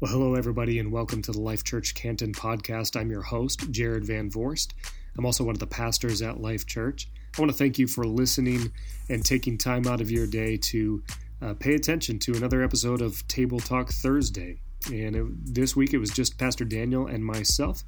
Well, hello, everybody, and welcome to the Life Church Canton podcast. I'm your host, Jared Van Voorst. I'm also one of the pastors at Life Church. I want to thank you for listening and taking time out of your day to uh, pay attention to another episode of Table Talk Thursday. And it, this week it was just Pastor Daniel and myself,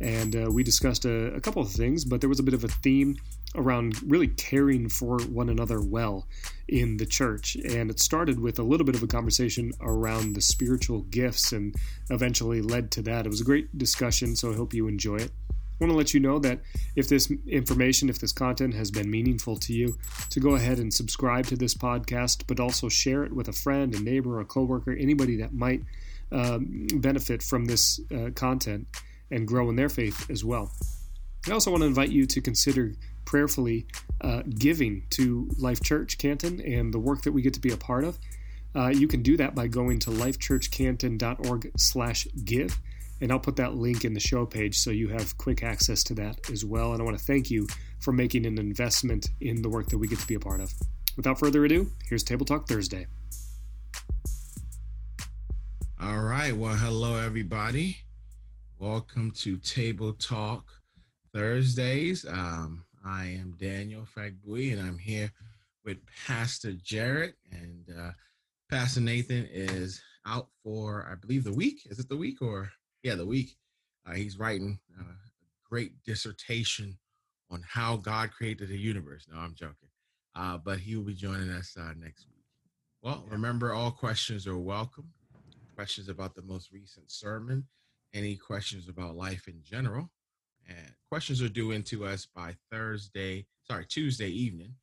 and uh, we discussed a, a couple of things, but there was a bit of a theme around really caring for one another well in the church. And it started with a little bit of a conversation around the spiritual gifts and eventually led to that. It was a great discussion, so I hope you enjoy it. I want to let you know that if this information, if this content has been meaningful to you, to go ahead and subscribe to this podcast, but also share it with a friend, a neighbor, a coworker, anybody that might um, benefit from this uh, content and grow in their faith as well. I also want to invite you to consider prayerfully uh, giving to Life Church Canton and the work that we get to be a part of. Uh, you can do that by going to lifechurchcanton.org slash give, and I'll put that link in the show page so you have quick access to that as well. And I want to thank you for making an investment in the work that we get to be a part of. Without further ado, here's Table Talk Thursday. All right. Well, hello, everybody. Welcome to Table Talk Thursdays. Um, I am Daniel Fagbui, and I'm here with Pastor Jared. And uh, Pastor Nathan is out for, I believe, the week. Is it the week or? Yeah, the week. Uh, he's writing uh, a great dissertation on how God created the universe. No, I'm joking. Uh, but he will be joining us uh, next week. Well, remember, all questions are welcome. Questions about the most recent sermon, any questions about life in general and questions are due into us by Thursday, sorry, Tuesday evening.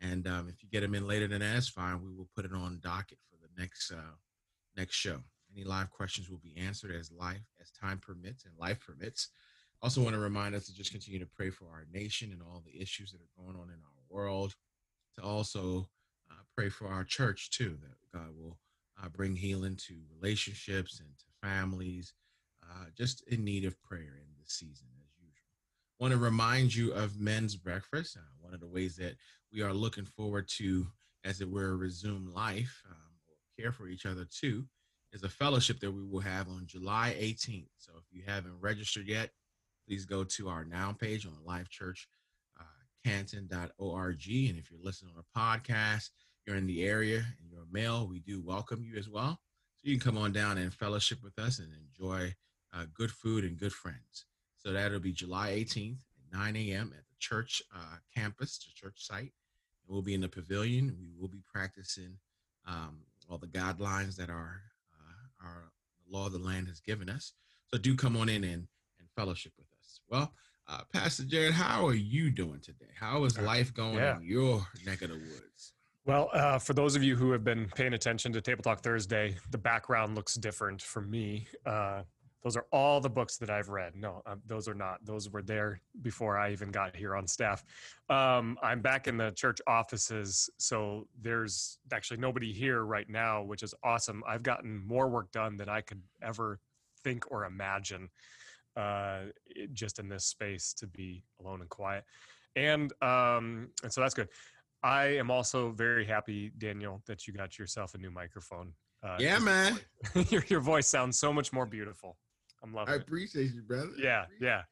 And um, if you get them in later than that, that's fine. We will put it on docket for the next uh, next show. Any live questions will be answered as life as time permits and life permits. Also, want to remind us to just continue to pray for our nation and all the issues that are going on in our world. To also uh, pray for our church too, that God will uh, bring healing to relationships and to families, uh, just in need of prayer in this season want to remind you of men's breakfast. Uh, one of the ways that we are looking forward to, as it were, resume life um, or care for each other too, is a fellowship that we will have on July 18th. So if you haven't registered yet, please go to our now page on lifechurchcanton.org. Uh, and if you're listening on a podcast, you're in the area and you're a male, we do welcome you as well. So you can come on down and fellowship with us and enjoy uh, good food and good friends. So that'll be July 18th at 9 a.m. at the church uh, campus, the church site. And we'll be in the pavilion. We will be practicing um, all the guidelines that our, uh, our law of the land has given us. So do come on in and, and fellowship with us. Well, uh, Pastor Jared, how are you doing today? How is uh, life going yeah. in your neck of the woods? Well, uh, for those of you who have been paying attention to Table Talk Thursday, the background looks different for me. Uh, those are all the books that I've read. No, um, those are not. Those were there before I even got here on staff. Um, I'm back in the church offices, so there's actually nobody here right now, which is awesome. I've gotten more work done than I could ever think or imagine uh, just in this space to be alone and quiet. And um, and so that's good. I am also very happy, Daniel, that you got yourself a new microphone. Uh, yeah, man. your, your voice sounds so much more beautiful. I'm loving I appreciate you, brother. Yeah, yeah.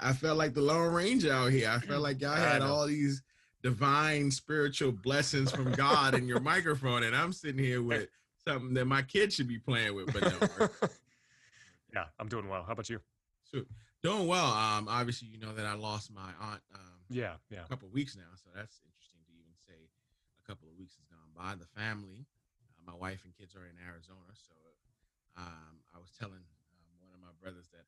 I felt like the Lone Ranger out here. I felt like y'all had all these divine spiritual blessings from God in your microphone, and I'm sitting here with something that my kids should be playing with, but no. yeah, I'm doing well. How about you? So, doing well. Um, obviously, you know that I lost my aunt. Um, yeah, yeah. A couple of weeks now, so that's interesting to even say. A couple of weeks has gone by. The family, uh, my wife and kids are in Arizona, so um, I was telling brothers that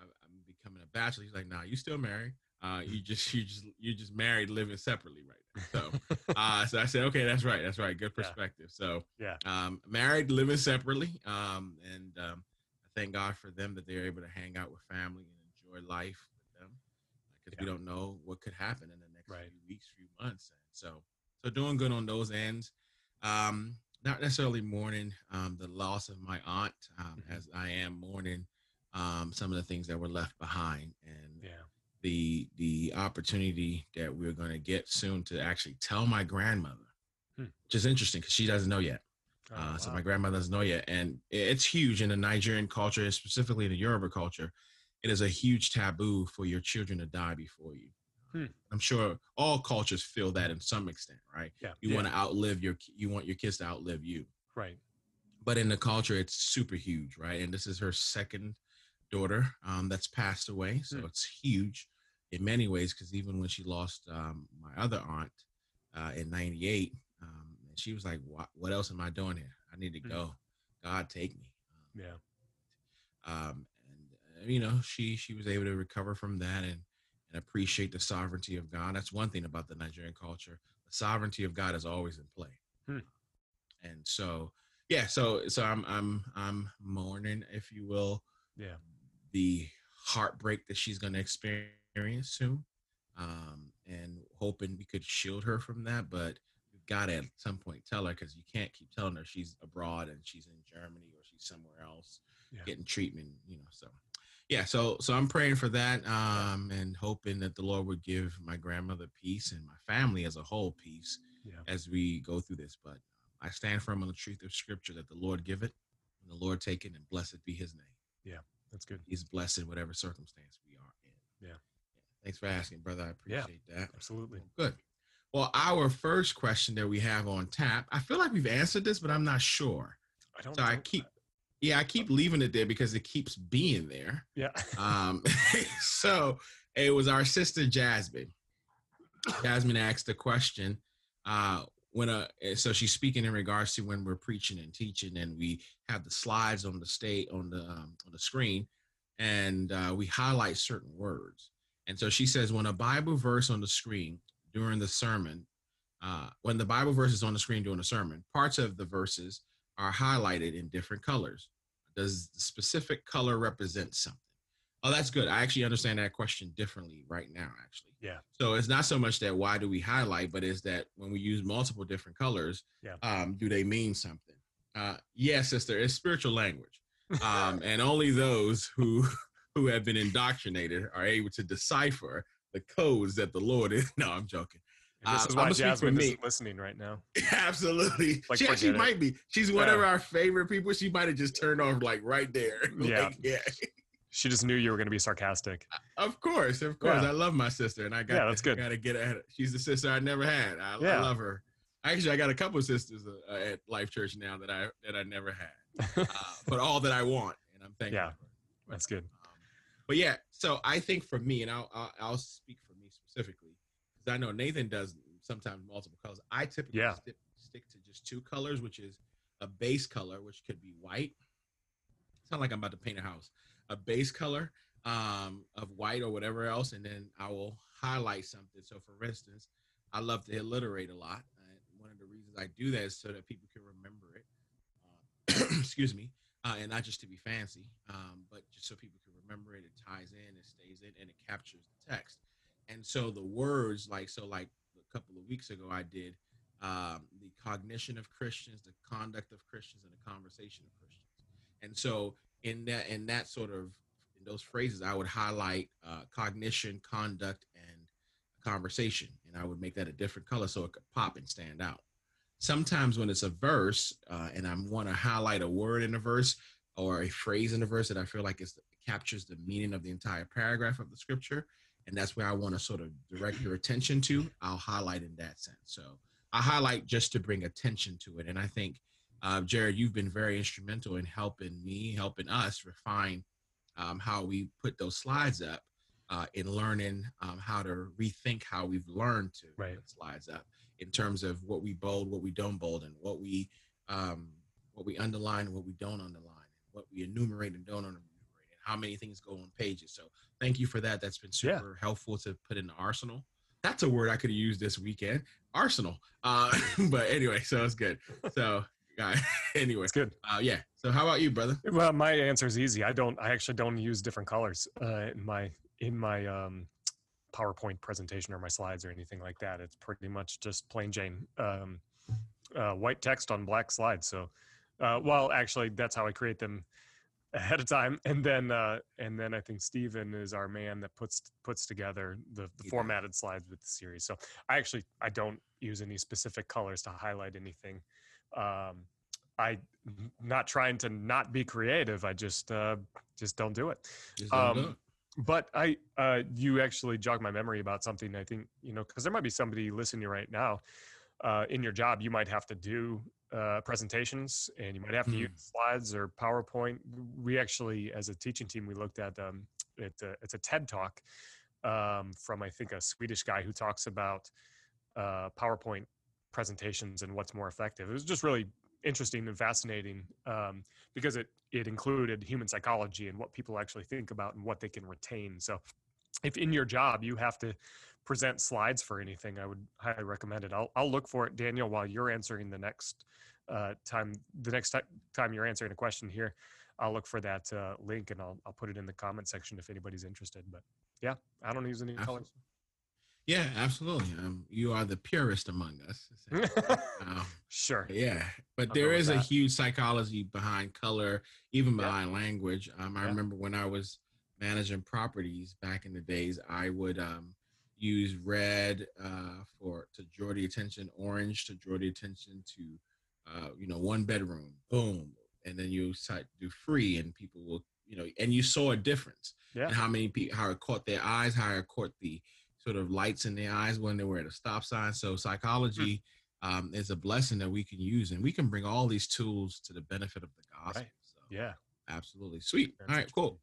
uh, I, am becoming a bachelor. He's like, Nah, you still married. Uh, you just you just you just married, living separately right now. So, uh, so I said, okay, that's right, that's right, good perspective. Yeah. So, yeah, um, married, living separately, um, and um, I thank God for them that they're able to hang out with family and enjoy life with them, because yeah. we don't know what could happen in the next right. few weeks, few months, and so so doing good on those ends. Um, not necessarily mourning um, the loss of my aunt, um, mm-hmm. as I am mourning um, some of the things that were left behind and yeah. the the opportunity that we're going to get soon to actually tell my grandmother, hmm. which is interesting because she doesn't know yet. Oh, uh, wow. So my grandmother doesn't know yet, and it's huge in the Nigerian culture, and specifically in the Yoruba culture. It is a huge taboo for your children to die before you. Hmm. I'm sure all cultures feel that in some extent, right? Yeah. You yeah. want to outlive your, you want your kids to outlive you. Right. But in the culture, it's super huge, right? And this is her second daughter um, that's passed away, so hmm. it's huge in many ways. Because even when she lost um, my other aunt uh, in '98, um, she was like, what, "What else am I doing here? I need to hmm. go. God, take me." Um, yeah. Um, and uh, you know, she she was able to recover from that and and appreciate the sovereignty of God. That's one thing about the Nigerian culture. The sovereignty of God is always in play. Hmm. And so, yeah, so so I'm I'm I'm mourning, if you will, yeah, the heartbreak that she's going to experience soon, um, and hoping we could shield her from that. But we've got to at some point tell her because you can't keep telling her she's abroad and she's in Germany or she's somewhere else yeah. getting treatment. You know, so yeah, so so I'm praying for that, um, and hoping that the Lord would give my grandmother peace and my family as a whole peace yeah. as we go through this. But I stand firm on the truth of Scripture that the Lord give it, and the Lord take it, and blessed be His name. Yeah, that's good. He's blessed in whatever circumstance we are in. Yeah. yeah. Thanks for asking, brother. I appreciate yeah, that. Absolutely. Good. Well, our first question that we have on tap, I feel like we've answered this, but I'm not sure. I don't. So I keep. Yeah, I keep leaving it there because it keeps being there. Yeah. um, so it was our sister Jasmine. Jasmine asked the question. Uh, when a eh, so she's speaking in regards to when we're preaching and teaching, and we have the slides on the state on the um, on the screen, and uh, we highlight certain words. And so she says, when a Bible verse on the screen during the sermon, uh, when the Bible verse is on the screen during the sermon, parts of the verses are highlighted in different colors. Does the specific color represent something? Oh, that's good. I actually understand that question differently right now, actually. Yeah. So it's not so much that why do we highlight, but is that when we use multiple different colors, yeah. um, do they mean something? Uh, yes, yeah, sister, it's spiritual language. Um, and only those who who have been indoctrinated are able to decipher the codes that the Lord is. No, I'm joking. And this uh, is why Jasmine is listening right now. Absolutely. Like, she actually might be. She's one yeah. of our favorite people. She might have just turned off like right there. Yeah. Like, yeah. She just knew you were going to be sarcastic. Of course, of course. Yeah. I love my sister, and I got. Yeah, that's good. I Got to get at it. She's the sister I never had. I, yeah. I love her. Actually, I got a couple sisters uh, at Life Church now that I that I never had, uh, but all that I want, and I'm thankful. Yeah, that's good. Um, but yeah, so I think for me, and I'll I'll, I'll speak for me specifically because I know Nathan does sometimes multiple colors. I typically yeah. stick, stick to just two colors, which is a base color, which could be white. It's not like I'm about to paint a house. A base color um, of white or whatever else, and then I will highlight something. So, for instance, I love to alliterate a lot. And one of the reasons I do that is so that people can remember it. Uh, excuse me, uh, and not just to be fancy, um, but just so people can remember it. It ties in, it stays in, and it captures the text. And so the words, like so, like a couple of weeks ago I did um, the cognition of Christians, the conduct of Christians, and the conversation of Christians. And so in that in that sort of in those phrases, I would highlight uh, cognition, conduct, and conversation, and I would make that a different color so it could pop and stand out. Sometimes when it's a verse uh, and I want to highlight a word in a verse or a phrase in a verse that I feel like it captures the meaning of the entire paragraph of the scripture, and that's where I want to sort of direct your attention to, I'll highlight in that sense. So I highlight just to bring attention to it. And I think, uh, Jared, you've been very instrumental in helping me, helping us refine um, how we put those slides up uh, in learning um, how to rethink how we've learned to right. put slides up in terms of what we bold, what we don't bold, and what we um, what we underline and what we don't underline, and what we enumerate and don't enumerate and how many things go on pages. So thank you for that. That's been super yeah. helpful to put in the arsenal. That's a word I could have used this weekend. Arsenal. Uh, but anyway, so it's good. So uh, anyway, it's good. Uh, yeah. So how about you, brother? Well, my answer is easy. I don't. I actually don't use different colors uh, in my in my um, PowerPoint presentation or my slides or anything like that. It's pretty much just plain Jane um, uh, white text on black slides. So, uh, well, actually, that's how I create them ahead of time and then uh and then i think Stephen is our man that puts puts together the, the yeah. formatted slides with the series so i actually i don't use any specific colors to highlight anything um I not trying to not be creative. I just uh, just don't do it. Don't Um. But I, uh, you actually jogged my memory about something. I think you know because there might be somebody listening right now. Uh, in your job, you might have to do uh, presentations, and you might have to Hmm. use slides or PowerPoint. We actually, as a teaching team, we looked at um, it. Uh, it's a TED talk um, from I think a Swedish guy who talks about uh, PowerPoint presentations and what's more effective. It was just really interesting and fascinating um, because it it included human psychology and what people actually think about and what they can retain. So, if in your job you have to present slides for anything, I would highly recommend it. I'll I'll look for it, Daniel, while you're answering the next uh, time. The next ti- time you're answering a question here, I'll look for that uh, link and I'll I'll put it in the comment section if anybody's interested. But yeah, I don't use any colors. Yeah, absolutely. Um, you are the purist among us. Um, sure. yeah, but I'll there is a huge psychology behind color, even Yeah. behind language. Um, I Yeah. remember when I was managing properties back in the days, I would um, use red uh, for to draw the attention, orange to draw the attention to, uh, you know, one bedroom, boom, and then you do free, and people will, you know, and you saw a difference Yeah. how many people, how it caught their eyes, how it caught the sort of lights in their eyes when they were at a stop sign. So psychology um, is a blessing that we can use, and we can bring all these tools to the benefit of the gospel. Right. So Yeah. absolutely sweet. That's all right, cool.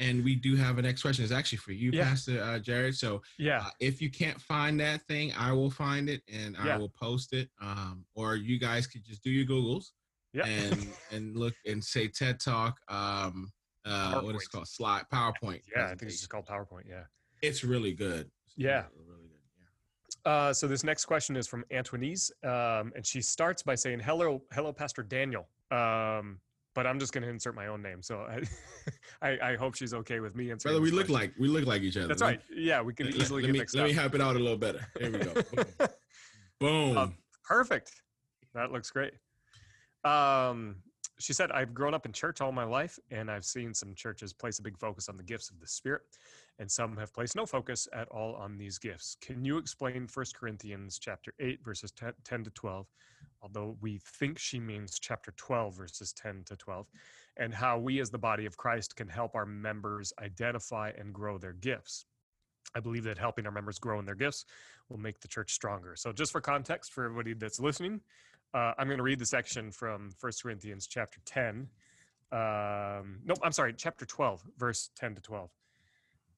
And we do have a next question. It's actually for you, Yeah. Pastor uh, Jared. So Yeah. uh, if you can't find that thing, I will find it and I Yeah. will post it. Um, or you guys could just do your Googles Yeah. and and look and say TED Talk. Um, uh, what is it called? Slide PowerPoint. yeah. I think it's just called PowerPoint. Yeah. It's really good. Yeah. really, good. Yeah. Uh, so this next question is from Antoinese, um, and she starts by saying, "Hello, hello, Pastor Daniel." Um, but I'm just going to insert my own name, so I, I, I hope she's okay with me. Brother, we look question. like we look like each other. That's Let- right. Yeah, we can Let, easily let get me mixed let up. me help it out a little better. There we go. Boom. Boom. Um, Perfect. That looks great. Um, she said, I've grown up in church all my life, and I've seen some churches place a big focus on the gifts of the Spirit, and some have placed no focus at all on these gifts. Can you explain 1 Corinthians chapter 8, verses 10, 10 to 12, although we think she means chapter 12, verses 10 to 12, and how we as the body of Christ can help our members identify and grow their gifts? I believe that helping our members grow in their gifts will make the church stronger. So, just for context for everybody that's listening, uh, I'm going to read the section from 1 Corinthians chapter 10. Um, nope, I'm sorry, chapter 12, verse 10 to 12.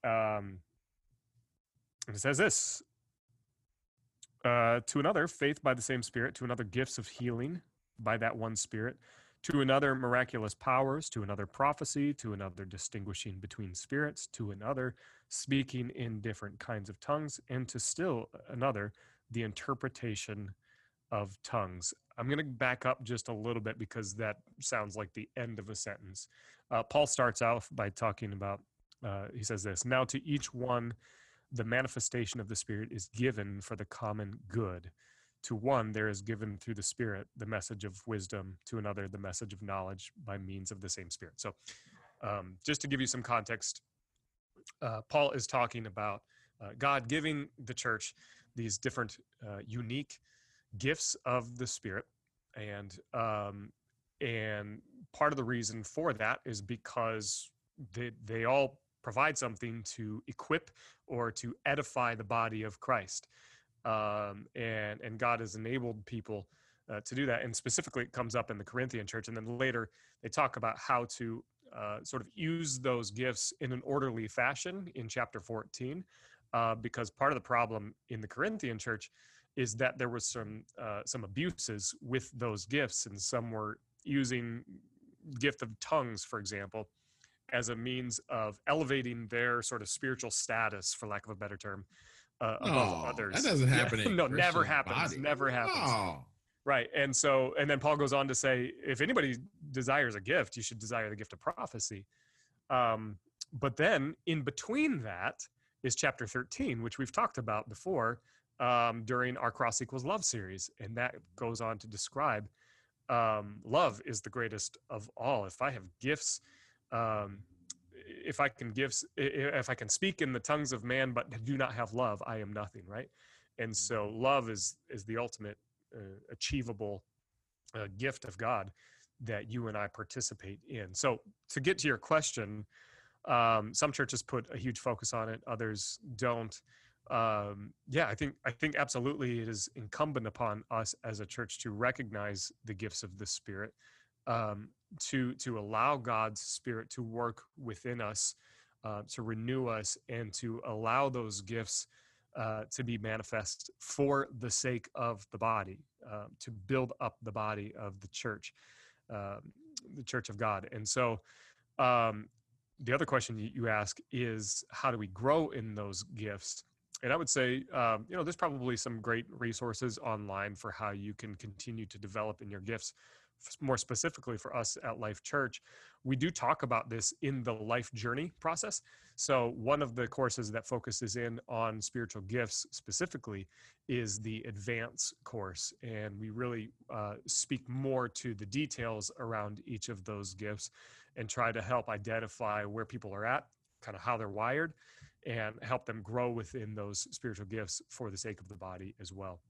Um, and it says this uh, To another, faith by the same Spirit, to another, gifts of healing by that one Spirit, to another, miraculous powers, to another, prophecy, to another, distinguishing between spirits, to another, speaking in different kinds of tongues, and to still another, the interpretation of tongues. I'm going to back up just a little bit because that sounds like the end of a sentence. Uh, Paul starts off by talking about, uh, he says this Now to each one, the manifestation of the Spirit is given for the common good. To one, there is given through the Spirit the message of wisdom, to another, the message of knowledge by means of the same Spirit. So, um, just to give you some context, uh, Paul is talking about uh, God giving the church these different uh, unique gifts of the Spirit, and um, and part of the reason for that is because they they all provide something to equip or to edify the body of Christ, um, and and God has enabled people. Uh, to do that, and specifically, it comes up in the Corinthian church, and then later they talk about how to uh, sort of use those gifts in an orderly fashion in chapter 14 uh, because part of the problem in the corinthian church is that there was some uh, some abuses with those gifts. And some were using gift of tongues for example as a means of elevating their sort of spiritual status for lack of a better term uh, above No, others that doesn't Yeah, happen in no never happens body. never happens Oh, Right. And so, and then Paul goes on to say, if anybody desires a gift, you should desire the gift of prophecy. Um, but then in between that is chapter 13, which we've talked about before um, during our Cross Equals Love series. And that goes on to describe um, love is the greatest of all. If I have gifts, um, if I can i- if I can speak in the tongues of man, but do not have love, I am nothing. Right. And so love is, is the ultimate uh, achievable a gift of God that you and I participate in. So to get to your question, um, some churches put a huge focus on it, others don't. Um, yeah, I think I think absolutely it is incumbent upon us as a church to recognize the gifts of the Spirit, um, to to allow God's Spirit to work within us, uh, to renew us, and to allow those gifts uh, to be manifest for the sake of the body, uh, to build up the body of the church, um, the church of God. And so, um, the other question you ask is how do we grow in those gifts? And I would say, um, you know, there's probably some great resources online for how you can continue to develop in your gifts more specifically for us at Life Church, we do talk about this in the life journey process. So, one of the courses that focuses in on spiritual gifts specifically is the advance course. And we really uh, speak more to the details around each of those gifts and try to help identify where people are at, kind of how they're wired, and help them grow within those spiritual gifts for the sake of the body as well.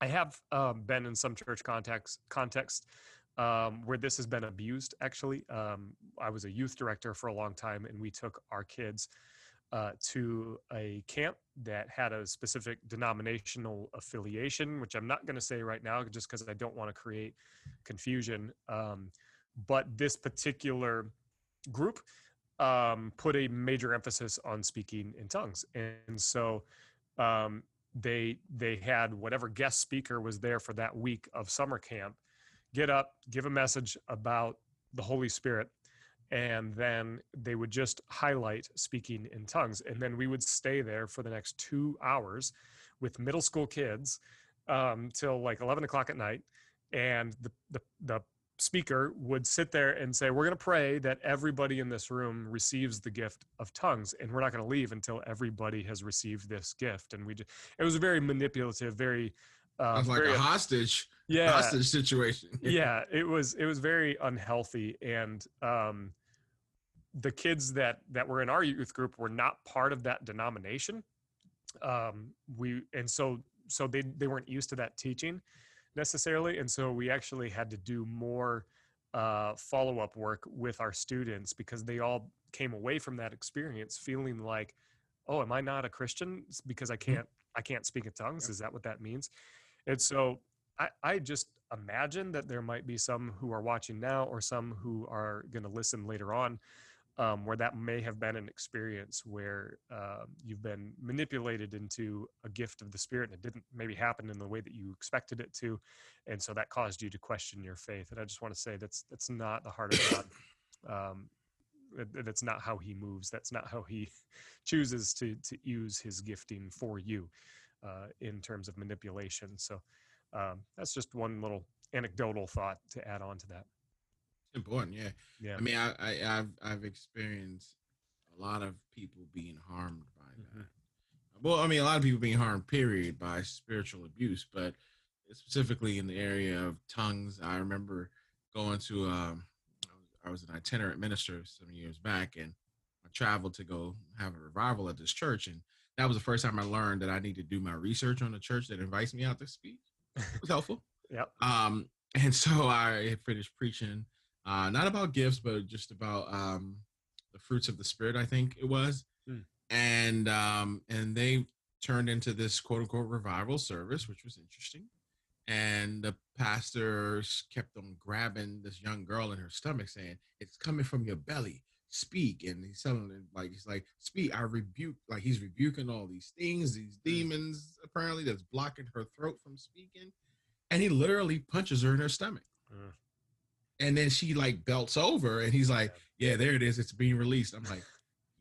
I have um, been in some church context context um, where this has been abused. Actually, um, I was a youth director for a long time, and we took our kids uh, to a camp that had a specific denominational affiliation, which I'm not going to say right now, just because I don't want to create confusion. Um, but this particular group um, put a major emphasis on speaking in tongues, and so um, they they had whatever guest speaker was there for that week of summer camp get up give a message about the holy spirit and then they would just highlight speaking in tongues. And then we would stay there for the next two hours with middle school kids um, till like 11 o'clock at night. And the, the, the speaker would sit there and say, We're going to pray that everybody in this room receives the gift of tongues, and we're not going to leave until everybody has received this gift. And we just, it was a very manipulative, very, uh, like very, a hostage, yeah, hostage situation. yeah, it was, it was very unhealthy. And, um, the kids that that were in our youth group were not part of that denomination um we and so so they they weren't used to that teaching necessarily. And so we actually had to do more uh, follow up work with our students because they all came away from that experience feeling like, oh, am I not a Christian because I mm-hmm. can't I can't speak in tongues? Is that what that means? And so I, I just imagine that there might be some who are watching now or some who are going to listen later on um, where that may have been an experience where uh, you've been manipulated into a gift of the spirit and it didn't maybe happen in the way that you expected it to and so that caused you to question your faith and i just want to say that's that's not the heart of god um, that's not how he moves that's not how he chooses to to use his gifting for you uh, in terms of manipulation so um, that's just one little anecdotal thought to add on to that important yeah. Yeah. i mean i, I have I've experienced a lot of people being harmed by mm-hmm. that. Well i mean a lot of people being harmed period by spiritual abuse but specifically in the area of tongues i remember going to um I was, I was an itinerant minister some years back and i traveled to go have a revival at this church and that was the first time i learned that i need to do my research on the church that invites me out to speak. It was helpful. Yep. Um and so i finished preaching uh, not about gifts, but just about um, the fruits of the spirit. I think it was, hmm. and um, and they turned into this quote unquote revival service, which was interesting. And the pastors kept on grabbing this young girl in her stomach, saying, "It's coming from your belly. Speak." And he's telling her, like, he's like, "Speak." I rebuke, like, he's rebuking all these things, these hmm. demons, apparently, that's blocking her throat from speaking. And he literally punches her in her stomach. And then she like belts over and he's like yeah there it is. It's being released. I'm like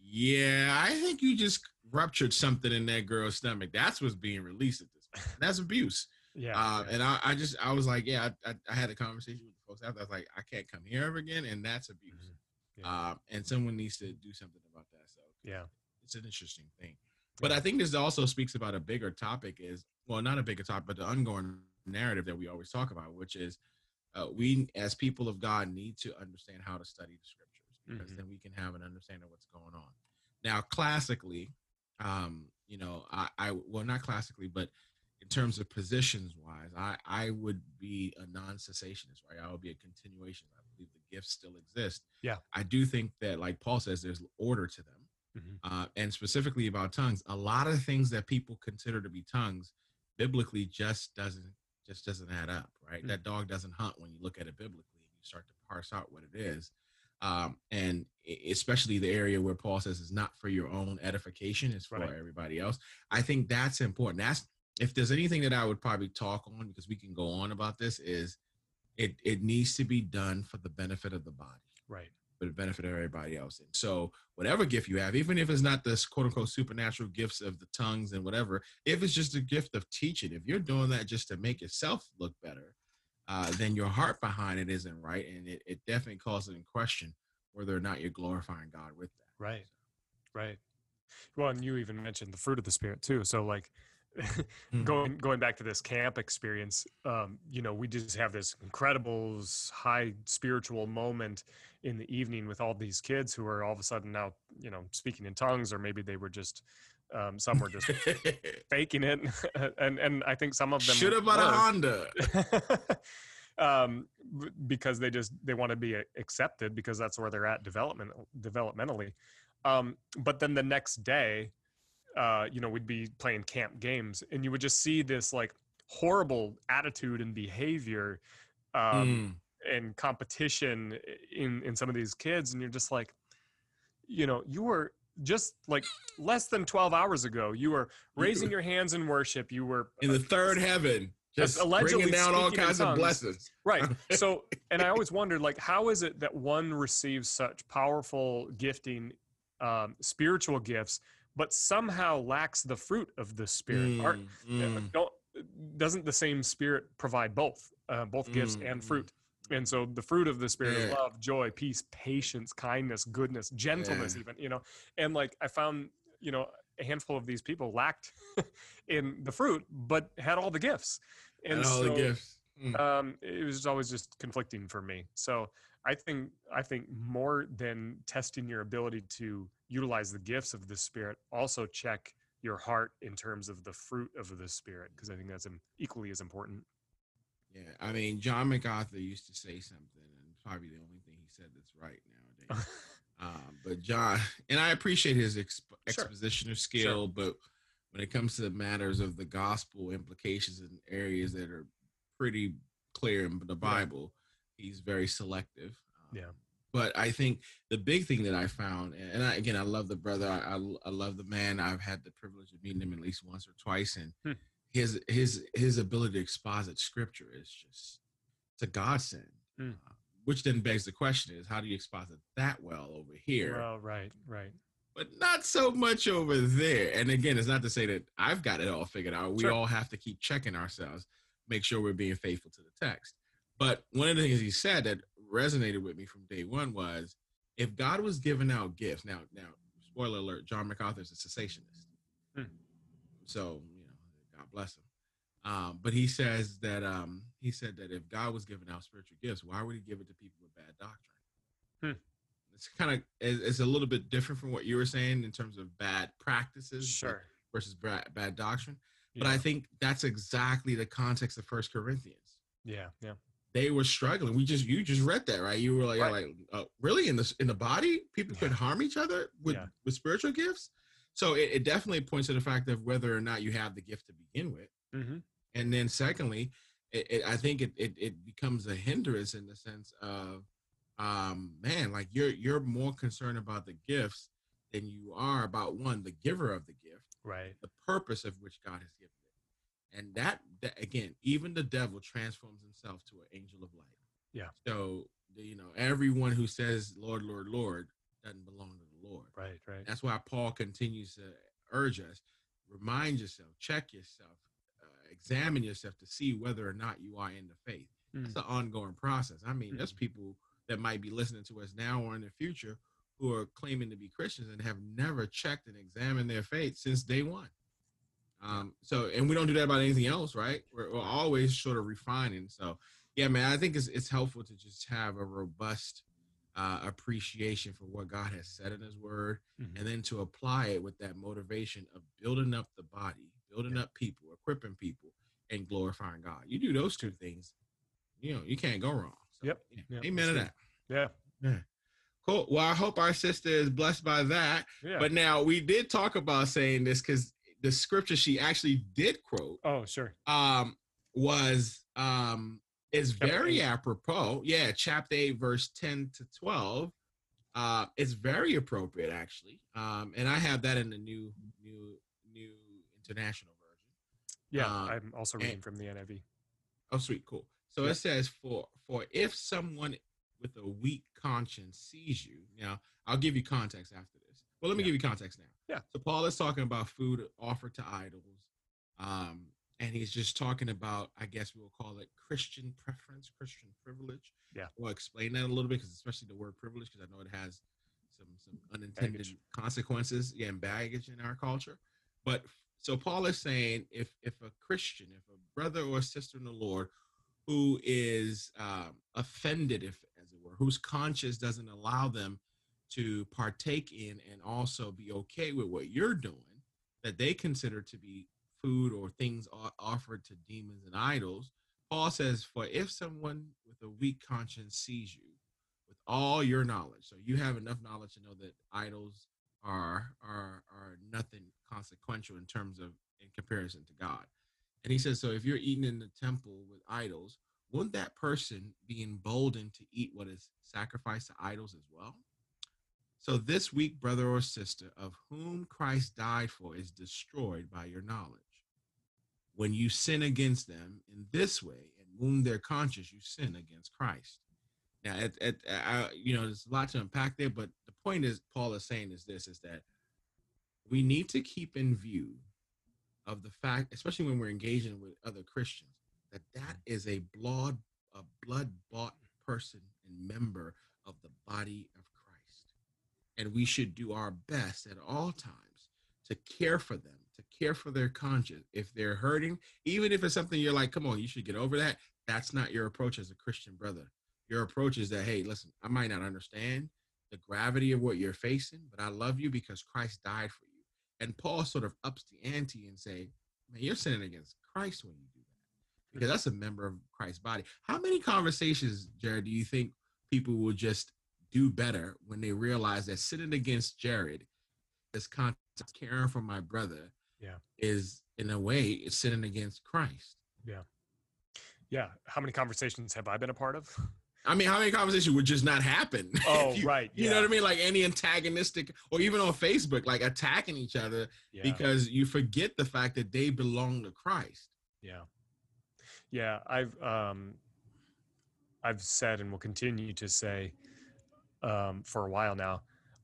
yeah i think you just ruptured something in that girl's stomach. That's what's being released at this point. That's abuse. Yeah, uh, and I, I, just i was like yeah I, I, I, had a conversation with the folks after. I was like i can't come here ever again and that's abuse. Mm-hmm. yeah. uh, and someone needs to do something about that so yeah. it's an interesting thing. But yeah. i think this also speaks about a bigger topic is well not a bigger topic but the ongoing narrative that we always talk about which is uh, we as people of God need to understand how to study the scriptures because mm-hmm. then we can have an understanding of what's going on. Now, classically, um, you know, I, I well not classically, but in terms of positions wise, I, I would be a non cessationist, right? I would be a continuation. I believe the gifts still exist. Yeah. I do think that, like Paul says, there's order to them. Mm-hmm. Uh, and specifically about tongues, a lot of things that people consider to be tongues biblically just doesn't just doesn't add up, right? Mm-hmm. That dog doesn't hunt when you look at it biblically and you start to parse out what it is. Um, and especially the area where Paul says it's not for your own edification, it's for right. everybody else. I think that's important. That's if there's anything that I would probably talk on because we can go on about this is it it needs to be done for the benefit of the body. Right for the benefit of everybody else. And so, whatever gift you have, even if it's not this quote unquote supernatural gifts of the tongues and whatever, if it's just a gift of teaching, if you're doing that just to make yourself look better, uh, then your heart behind it isn't right. And it, it definitely calls it in question whether or not you're glorifying God with that. Right. Right. Well, and you even mentioned the fruit of the Spirit too. So, like, mm-hmm. going going back to this camp experience um, you know we just have this incredible high spiritual moment in the evening with all these kids who are all of a sudden now you know speaking in tongues or maybe they were just um, some were just faking it. And and i think some of them should have bought a honda. Um, because they just they want to be accepted because that's where they're at development developmentally. Um, but then the next day uh, you know, we'd be playing camp games and you would just see this like horrible attitude and behavior um, mm. And competition in, in some of these kids. And you're just like, you know, you were just like less than 12 hours ago, you were raising your hands in worship. You were in the third heaven just allegedly bringing down all kinds of blessings. Right. So, and I always wondered, like, how is it that one receives such powerful gifting, um, spiritual gifts, but somehow lacks the fruit of the spirit. Mm, Are, mm. Don't, doesn't the same spirit provide both, uh, both mm, gifts and fruit? And so the fruit of the spirit yeah. love, joy, peace, patience, kindness, goodness, gentleness, yeah. even, you know, and like I found, you know, a handful of these people lacked in the fruit, but had all the gifts. And, and all so, the gifts. Mm. Um, it was always just conflicting for me. So I think I think more than testing your ability to utilize the gifts of the spirit, also check your heart in terms of the fruit of the spirit because I think that's equally as important. Yeah, I mean John MacArthur used to say something, and probably the only thing he said that's right nowadays. um, but John, and I appreciate his exp- sure. expositional skill, sure. but when it comes to the matters of the gospel implications and areas that are pretty clear in the Bible. Yeah he's very selective. Um, yeah. But I think the big thing that I found, and I, again, I love the brother. I, I, I, love the man. I've had the privilege of meeting him at least once or twice, and hmm. His his his ability to exposit scripture is just it's a godsend. Hmm. Uh, which then begs the question: Is how do you exposit that well over here? Well, right, right but not so much over there. And again, it's not to say that I've got it all figured out. We sure. all have to keep checking ourselves, make sure we're being faithful to the text. But one of the things he said that resonated with me from day one was if God was giving out gifts, now, now, spoiler alert, John MacArthur is a cessationist. Hmm. So, you know, God bless him. Um, but he says that um, he said that if God was giving out spiritual gifts, why would he give it to people with bad doctrine? Hmm. It's kind of it's a little bit different from what you were saying in terms of bad practices sure. versus bad, bad doctrine. Yeah. But I think that's exactly the context of First Corinthians. Yeah, yeah they were struggling. We just you just read that right. You were like, right. like uh, really in the in the body, people yeah. could harm each other with yeah. with spiritual gifts. So it, it, definitely points to the fact of whether or not you have the gift to begin with, mm-hmm. and then secondly, it, it, I think it, it becomes a hindrance in the sense of, um, man, like you're you're more concerned about the gifts than you are about one the giver of the gift, right? The purpose of which God has given it, and that, that again, even the devil transforms himself to an angel of light. Yeah. So you know, everyone who says Lord, Lord, Lord doesn't belong to the Lord. Right, right. That's why Paul continues to urge us: remind yourself, check yourself, uh, examine yourself to see whether or not you are in the faith. Mm. It's an ongoing process. I mean, mm. there's people that might be listening to us now or in the future who are claiming to be Christians and have never checked and examined their faith since day one. Um, so, and we don't do that about anything else, right? We're, we're, always sort of refining. So, yeah, man, I think it's it's helpful to just have a robust uh, appreciation for what God has said in His Word, mm-hmm. and then to apply it with that motivation of building up the body building up people, equipping people, and glorifying God. You do those two things, you know, you can't go wrong. So, Yep. yeah, Yep, Amen to that. Yeah. Cool. Well, I hope our sister is blessed by that. Yeah. But now we did talk about saying this because the scripture she actually did quote oh, sure. um was um is very apropos. Yeah, chapter 8, verse 10 to 12. Uh it's very appropriate actually. Um and I have that in the new new new international version. Yeah. Uh, I'm also and- reading from the NIV. Oh, sweet, cool. So Yeah. it says, "For for if someone with a weak conscience sees you." Now, I'll give you context after this. Well, let me Yeah. give you context now. Yeah. So Paul is talking about food offered to idols, um, and he's just talking about, I guess we'll call it Christian preference, Christian privilege. Yeah. We'll explain that a little bit, because especially the word privilege, because I know it has some some unintended Baggage. consequences, yeah, and baggage in our culture. But so Paul is saying if if a Christian, if a brother or sister in the Lord who is um, offended, if as it were, whose conscience doesn't allow them to partake in and also be okay with what you're doing, that they consider to be food or things offered to demons and idols. Paul says, For if someone with a weak conscience sees you with all your knowledge, so you have enough knowledge to know that idols are are are nothing consequential in terms of in comparison to God. And he says, so if you're eating in the temple with idols, wouldn't that person be emboldened to eat what is sacrificed to idols as well? So this weak brother or sister of whom Christ died for is destroyed by your knowledge. When you sin against them in this way and wound their conscience, you sin against Christ. Now, at, at, uh, I, you know, there's a lot to unpack there, but the point is, Paul is saying is this: is that we need to keep in view of the fact, especially when we're engaging with other Christians, that that is a blood, a blood bought person and member of the body of Christ, and we should do our best at all times to care for them, to care for their conscience. If they're hurting, even if it's something you're like, come on, you should get over that. That's not your approach as a Christian brother. Your approach is that, hey, listen, I might not understand the gravity of what you're facing, but I love you because Christ died for you. And Paul sort of ups the ante and say, man, you're sinning against Christ when you do that because that's a member of Christ's body. How many conversations, Jared, do you think people will just do better when they realize that sinning against Jared, is concept caring for my brother, Yeah. is in a way sinning against Christ. Yeah. Yeah how many conversations have I been a part of? I mean, how many conversations would just not happen? Oh, you- right. You know what I mean? Like any antagonistic, or even on Facebook, like attacking each other Yeah. because you forget the fact that they belong to Christ. Yeah. Yeah, I've um I've said and will continue to say um for a while now,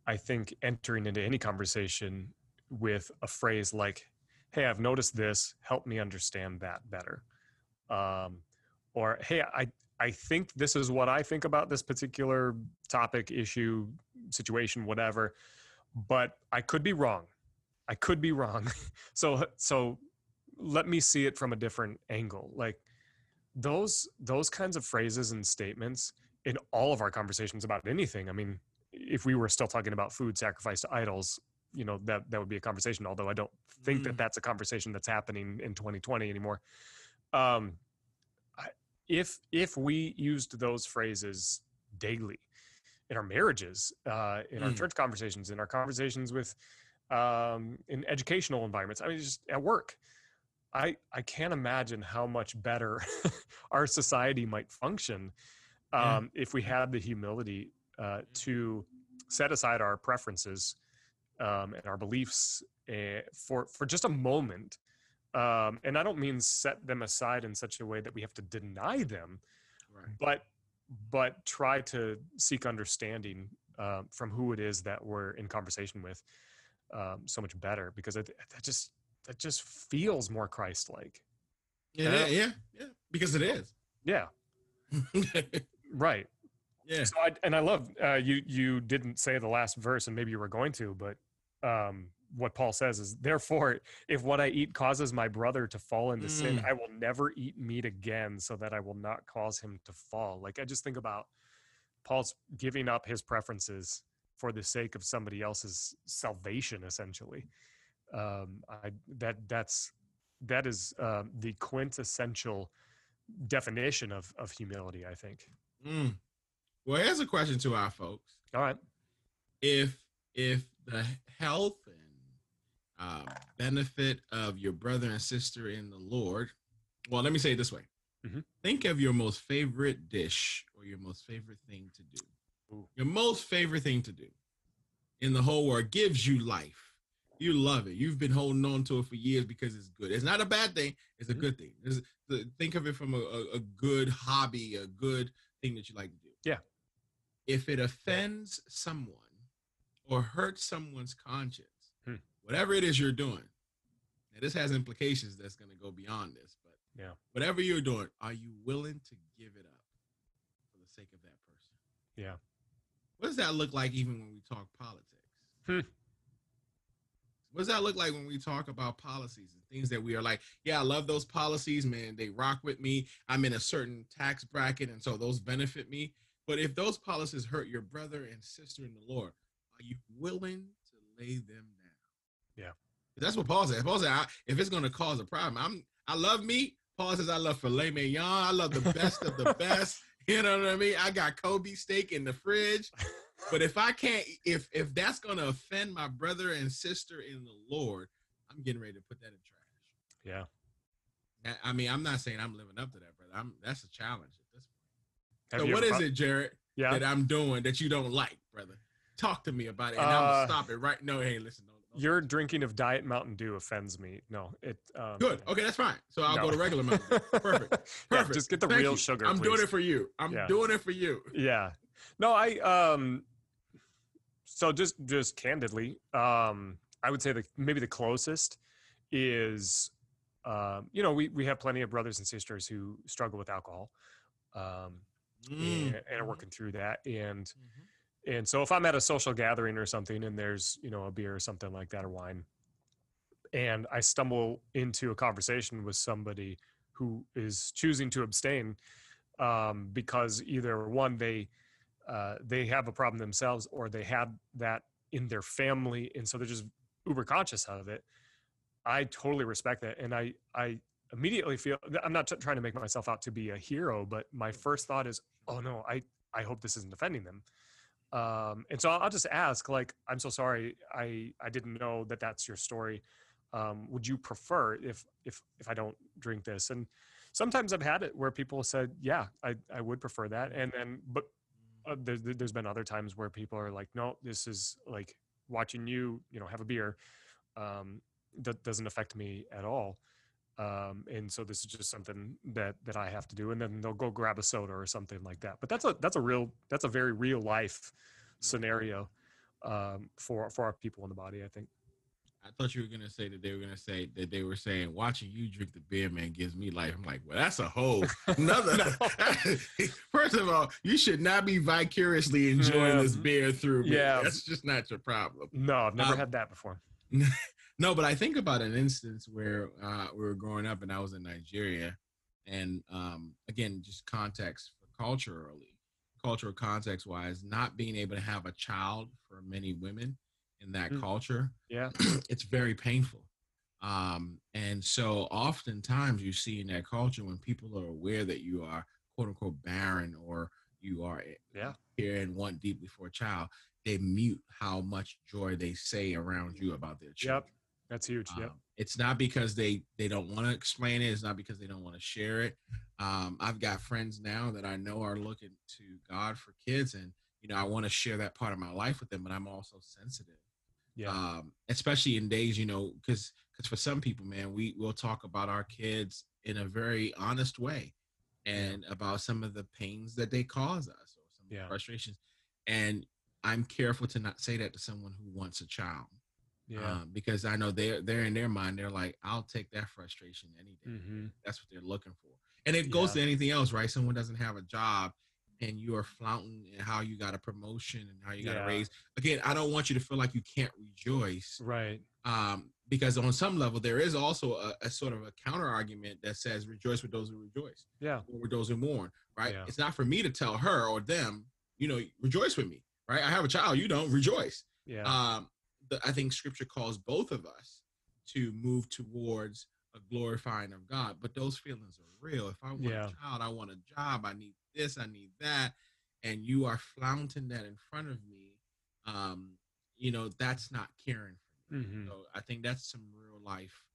I think entering into any conversation with a phrase like, "Hey, I've noticed this, help me understand that better." Um or, "Hey, I I think this is what I think about this particular topic, issue, situation, whatever, but I could be wrong. I could be wrong." so so let me see it from a different angle like those those kinds of phrases and statements in all of our conversations about anything i mean if we were still talking about food sacrificed to idols you know that that would be a conversation although i don't think that Mm. that's a conversation that's happening in 2020 anymore um if if we used those phrases daily in our marriages uh in our Mm. church conversations in our conversations with um in educational environments i mean just at work I I can't imagine how much better our society might function Yeah. um, if we had the humility uh, to set aside our preferences um, and our beliefs uh, for for just a moment. Um, and I don't mean set them aside in such a way that we have to deny them, Right. but but try to seek understanding uh, from who it is that we're in conversation with um, so much better because it, that just that just feels more Christ-like. Yeah, Yeah. yeah, yeah, yeah, because it is. Yeah, right. yeah. So I, and I love uh, you. You didn't say the last verse, and maybe you were going to, but um, what Paul says is, therefore, if what I eat causes my brother to fall into sin, Mm. I will never eat meat again, so that I will not cause him to fall. Like I just think about Paul's giving up his preferences for the sake of somebody else's salvation, essentially. Um, I that that's that is uh, the quintessential definition of of humility. I think. Mm. Well, here's a question to our folks. All right. If if the health and uh, benefit of your brother and sister in the Lord, well, let me say it this way: mm-hmm. think of your most favorite dish or your most favorite thing to do. Ooh. Your most favorite thing to do in the whole world gives you life. You love it. You've been holding on to it for years because it's good. It's not a bad thing. It's a mm-hmm. good thing. Think of it from a, a, a good hobby, a good thing that you like to do. Yeah. If it offends someone or hurt someone's conscience, hmm. whatever it is you're doing, now this has implications that's going to go beyond this, but yeah, whatever you're doing, are you willing to give it up for the sake of that person? Yeah. What does that look like even when we talk politics? Hmm. What does that look like when we talk about policies and things that we are like, yeah, I love those policies, man. They rock with me. I'm in a certain tax bracket, and so those benefit me. But if those policies hurt your brother and sister in the Lord, are you willing to lay them down? Yeah. That's what Paul said. Paul said, if it's going to cause a problem, I'm I love meat. Paul says, I love filet mignon. I love the best of the best. You know what I mean? I got Kobe steak in the fridge. But if I can't, if if that's gonna offend my brother and sister in the Lord, I'm getting ready to put that in trash. Yeah. I mean, I'm not saying I'm living up to that, brother. I'm that's a challenge at this point. Have so what is it, Jared, yeah. that I'm doing that you don't like, brother? Talk to me about it, and uh, I'm gonna stop it right. No, hey, listen. Don't, don't your drinking of Diet Mountain Dew offends me. No, it. Um, Good. Okay, that's fine. So I'll no. go to regular Mountain Dew. Perfect. Perfect. Yeah, just get the Thank real you. sugar. I'm please. doing it for you. I'm yeah. doing it for you. Yeah. No, I um so just just candidly, um, I would say that maybe the closest is, um, you know, we we have plenty of brothers and sisters who struggle with alcohol, um, mm. and, and, are mm-hmm. working through that. And mm-hmm. And so if I'm at a social gathering or something, and there's you know a beer or something like that or wine, and I stumble into a conversation with somebody who is choosing to abstain um, because either one they uh, they have a problem themselves or they had that in their family and so they're just uber conscious of it i totally respect that. And i i immediately feel i'm not t- trying to make myself out to be a hero but my first thought is oh no i i hope this isn't offending them um, and so I'll, just ask like i'm so sorry i i didn't know that that's your story um, would you prefer if if if i don't drink this and sometimes i've had it where people said yeah i i would prefer that and then but uh, there, there's been other times where people are like, no, this is like watching you, you know, have a beer. Um, that doesn't affect me at all. Um, and so this is just something that that I have to do, and then they'll go grab a soda or something like that. But that's a that's a real that's a very real life scenario um, for for our people in the body. I think. I thought you were gonna say that they were gonna say that they were saying watching you drink the beer, man, gives me life. I'm like, well, that's a whole another. First of all, you should not be vicariously enjoying this beer through me. Yeah, that's just not your problem. No, I've never um, had that before. no, but I think about an instance where uh, we were growing up and I was in Nigeria, and um, again, just context for culturally, cultural context wise, not being able to have a child for many women in that mm. culture, yeah, it's very painful. Um, and so oftentimes you see in that culture when people are aware that you are quote unquote barren or you are yeah here and want deeply for a child, they mute how much joy they say around you about their child. Yep. That's huge. Um, yep. It's not because they they don't want to explain it. It's not because they don't want to share it. Um, I've got friends now that I know are looking to God for kids, and you know I want to share that part of my life with them, but I'm also sensitive yeah. Um, especially in days, you know, because because for some people, man, we will talk about our kids in a very honest way, and yeah. about some of the pains that they cause us or some yeah. frustrations. And I'm careful to not say that to someone who wants a child. Yeah. Um, because I know they're they're in their mind, they're like, I'll take that frustration any day. Mm-hmm. That's what they're looking for. And it goes to anything else, right? Someone doesn't have a job and you are flaunting and how you got a promotion and how you got yeah. a raise. Again, I don't want you to feel like you can't rejoice. Right. Um, because on some level there is also a, a, sort of a counter argument that says rejoice with those who rejoice. Yeah. Or with those who mourn. Right. Yeah. It's not for me to tell her or them, you know, rejoice with me. Right. I have a child, you don't rejoice. Yeah. Um, I think scripture calls both of us to move towards a glorifying of God. But those feelings are real. If I want Yeah. a child, I want a job, I need this, I need that, and you are flaunting that in front of me, um, you know, that's not caring for me. Mhm. So I think that's some real life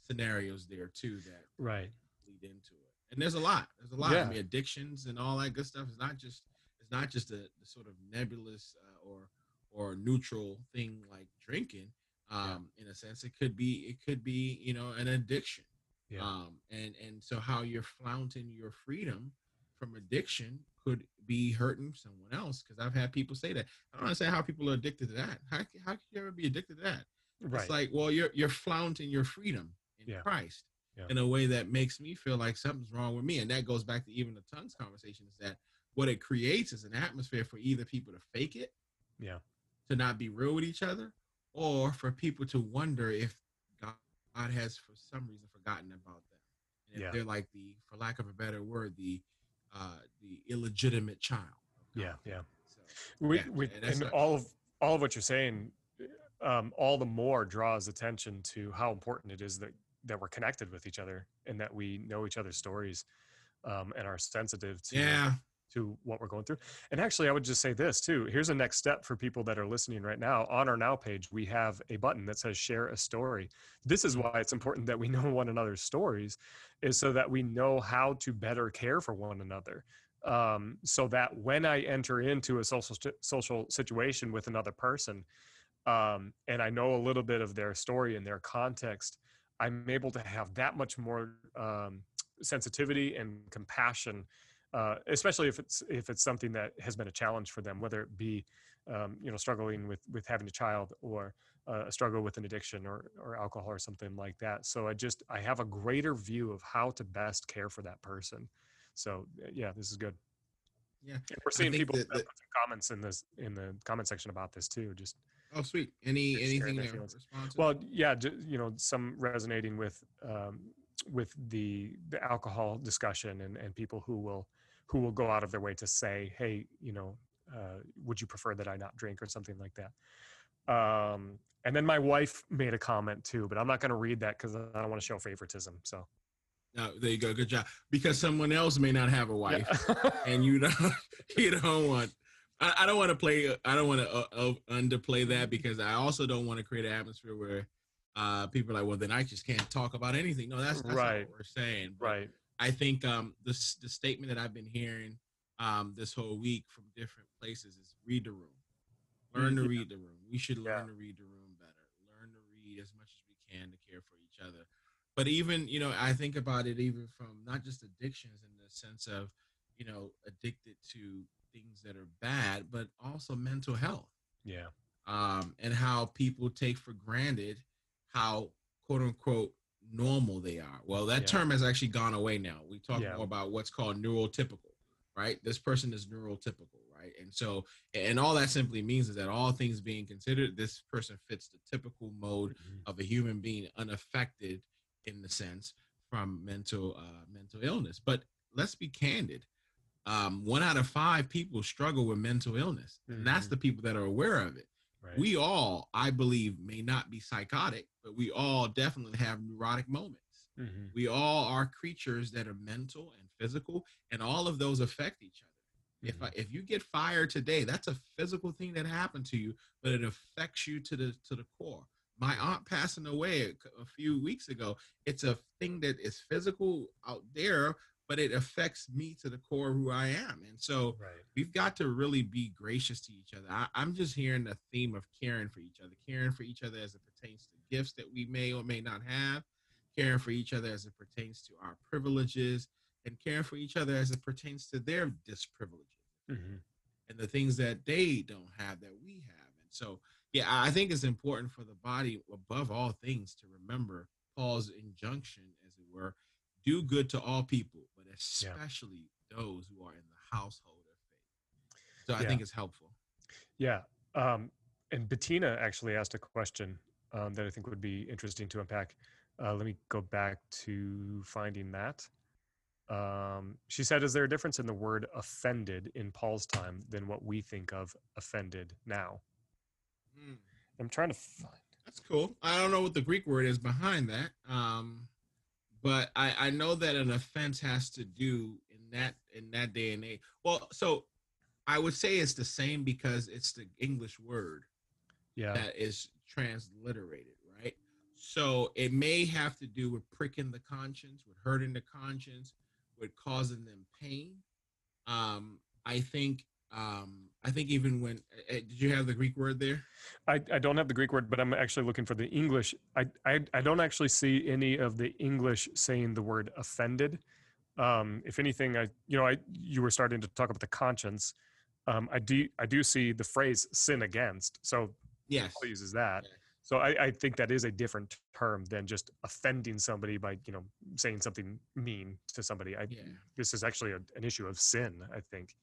scenarios there too that Right. lead into it. And there's a lot. There's a lot. Yeah. I mean, addictions and all that good stuff is not just it's not just a, the sort of nebulous uh, or or neutral thing like drinking. Um, in a sense, it could be it could be you know an addiction. Yeah. Um, and and so how you're flaunting your freedom from addiction could be hurting someone else. Because I've had people say that. I don't understand how people are addicted to that. How how can you ever be addicted to that? Right. It's like, well, you're you're flaunting your freedom in Yeah. Christ Yeah. in a way that makes me feel like something's wrong with me. And that goes back to even the tongues conversation is that what it creates is an atmosphere for either people to fake it, yeah. To not be real with each other, or for people to wonder if God, God has for some reason forgotten about them. And if Yeah. they're like the, for lack of a better word, the uh the illegitimate child. Yeah. Yeah. So We, Yeah, we, and and all of all of what you're saying, um, all the more draws attention to how important it is that that we're connected with each other and that we know each other's stories um, and are sensitive to yeah. To what we're going through. And actually, I would just say this too. Here's a next step for people that are listening right now. On our Now page, we have a button that says Share a Story. This is why it's important that we know one another's stories, is so that we know how to better care for one another. Um, so that when I enter into a social social situation with another person, um, and I know a little bit of their story and their context, I'm able to have that much more um, sensitivity and compassion uh, especially if it's if it's something that has been a challenge for them, whether it be um, you know struggling with with having a child or uh, a struggle with an addiction or or alcohol or something like that. So I just I have a greater view of how to best care for that person. So uh, yeah, this is good. Yeah. And we're seeing people that- that- comments in this in the comment section about this too. Just Oh, sweet. Any anything sharing their to feelings. respond to? well, yeah, you know, some resonating with um, with the the alcohol discussion and and people who will who will go out of their way to say, hey, you know, uh, would you prefer that I not drink or something like that. Um, and then my wife made a comment too, but I'm not going to read that because I don't want to show favoritism. So No, there you go. Good job. Because someone else may not have a wife, yeah. and you don't, you don't want. I, I don't want to play. I don't want to uh, uh, underplay that because I also don't want to create an atmosphere where uh, people are like, well, then I just can't talk about anything. No, that's, that's Right. not what we're saying. But right. I think um, the the statement that I've been hearing um, this whole week from different places is read the room, learn to Mhm. read the room. We should learn Yeah. to read the room better. Learn to read as much as we can to care for each other. But even you know, I think about it even from not just addictions in the sense of you know addicted to things that are bad, but also mental health Yeah. um, and how people take for granted how quote unquote normal they are. Well, that Yeah. term has actually gone away now. We talk Yeah. more about what's called neurotypical, right? This person is neurotypical, right? And so, and all that simply means is that all things being considered, this person fits the typical mode Mhm. of a human being unaffected in the sense from mental uh, mental illness. But let's be candid. Um, one out of five people struggle with mental illness, and that's Mhm. the people that are aware of it Right. we all i believe may not be psychotic but we all definitely have neurotic moments Mhm. we all are creatures that are mental and physical and all of those affect each other if I, if you get fired today that's a physical thing that happened to you but it affects you to the to the core my aunt passing away a, a few weeks ago it's a thing that is physical out there but it affects me to the core of who i am and so right. we've got to really be gracious to each other. I, I'm just hearing the theme of caring for each other, caring for each other as it pertains to gifts that we may or may not have, caring for each other as it pertains to our privileges, and caring for each other as it pertains to their disprivileges Mhm. and the things that they don't have that we have. And so, yeah, I think it's important for the body, above all things, to remember Paul's injunction, as it were do good to all people, but especially those who are in the household of faith. So I Yeah. think it's helpful. Yeah. Um, and Bettina actually asked a question um, that I think would be interesting to unpack. Uh, let me go back to finding that. Um, she said, Is there a difference in the word offended in Paul's time than what we think of offended now? Hmm, I'm trying to find. That's cool. I don't know what the Greek word is behind that. Um, but I, I know that an offense has to do in that in that day and age. Well, so I would say it's the same because it's the English word Yeah. that is transliterated, right? So it may have to do with pricking the conscience, with hurting the conscience, with causing them pain. Um, I think um, I think even when uh, did you have the Greek word there? I, I don't have the Greek word, but I'm actually looking for the English. I, I, I don't actually see any of the English saying the word offended. Um, if anything, I you know I you were starting to talk about the conscience. Um, I do I do see the phrase sin against. So Yes. Paul uses that. So I, I think that is a different term than just offending somebody by you know saying something mean to somebody. I, Yeah. This is actually a, an issue of sin. I think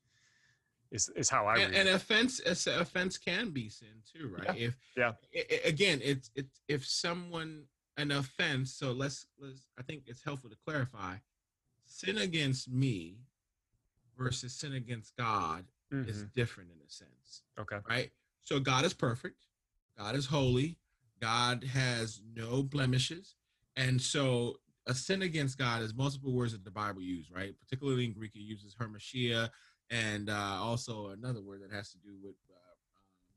is is how I and, read and it. offense offense can be sin too right if yeah. i- i- again it's it's if someone an offense so let's let's i think it's helpful to clarify sin against me versus sin against god is Mhm. different in a sense Okay. right so god is perfect god is holy god has no blemishes and so a sin against god is multiple words that the bible use right particularly in greek it uses hamartia and uh, also another word that has to do with uh,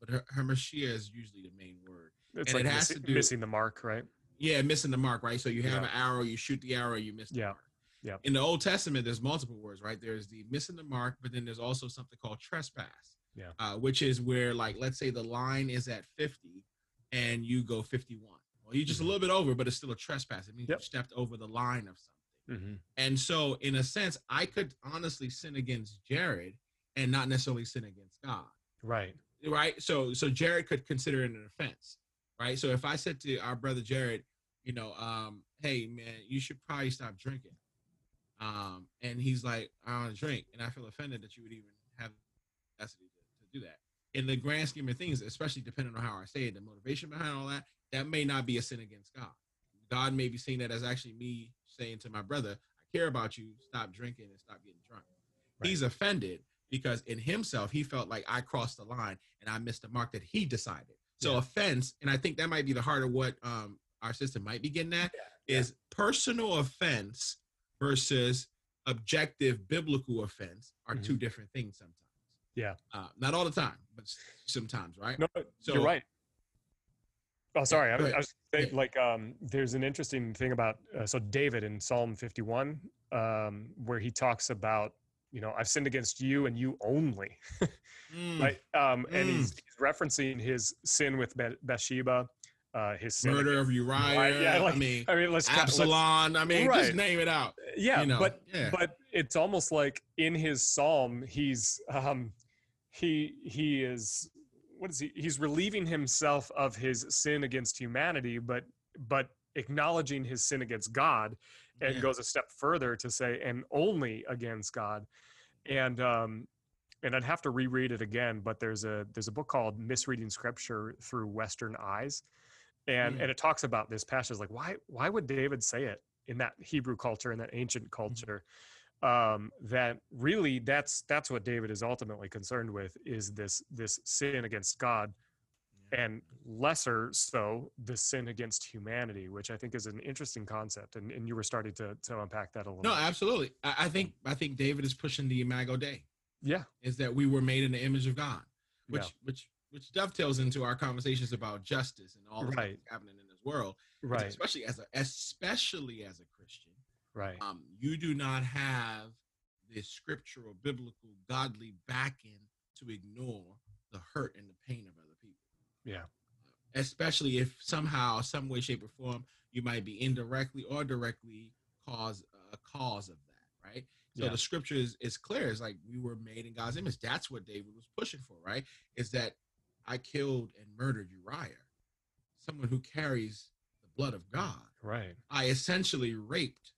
but her, hamartia is usually the main word It's and like it has missi- to do- missing the mark, right? yeah missing the mark right so you have Yeah. an arrow you shoot the arrow you miss the Yeah. mark Yeah. in the old testament there's multiple words right there's the missing the mark but then there's also something called trespass Yeah. uh, which is where like let's say the line is at 50 and you go 51 well you're just Mhm. a little bit over but it's still a trespass it means Yep. you stepped over the line of something Mm-hmm. and so in a sense i could honestly sin against jared and not necessarily sin against god. Right. right? So so jared could consider it an offense right? So if i said to our brother jared you know um hey man you should probably stop drinking um and he's like i don't drink and i feel offended that you would even have the necessity to, to do that. In the grand scheme of things especially depending on how i say it the motivation behind all that that may not be a sin against god. God may be seeing that as actually me saying to my brother i care about you stop drinking and stop getting drunk he's offended because in himself he felt like I crossed the line and I missed the mark that he decided. So Yeah. offense, and I think that might be the heart of what um, our system might be getting at, Yeah. is personal offense versus objective biblical offense are two different things sometimes. Mm-hmm. Yeah. uh, not all the time, but sometimes, right? No, So- you're right. Oh, sorry. I, was- I was like, um, there's an interesting thing about uh, so David in Psalm 51, um, where he talks about, you know, I've sinned against you and you only, Mm, right? Um, and Mm. he's, he's referencing his sin with Bathsheba, uh, his sin. Murder of Uriah. yeah, like- I mean, I mean, let's ca- let's- Absalom. I mean, just name it out. yeah, you know, but yeah. but it's almost like in his psalm he's um he he is what is he he's relieving himself of his sin against humanity but but acknowledging his sin against god and Yeah. goes a step further to say and only against god and um and i'd have to reread it again but there's a there's a book called misreading scripture through western eyes and Mm. and it talks about this passage like why why would david say it in that hebrew culture in that ancient culture um that really that's that's what david is ultimately concerned with is this this sin against god and lesser so the sin against humanity which i think is an interesting concept and, and you were starting to to unpack that a little No, bit. absolutely. I, I think I think David is pushing the Imago Dei. yeah Is that we were made in the image of God, which Yeah. which which dovetails into our conversations about justice and all the Right. things happening in this world. right Especially as a especially as a Christian, right um, you do not have the scriptural, biblical, godly backing to ignore the hurt and the pain of other people. yeah especially if somehow, some way, shape, or form, you might be indirectly or directly cause a cause of that, right? So Yeah. the scripture is, is clear. It's like we were made in God's image. That's what David was pushing for, right? Is that I killed and murdered Uriah, someone who carries the blood of God. right I essentially raped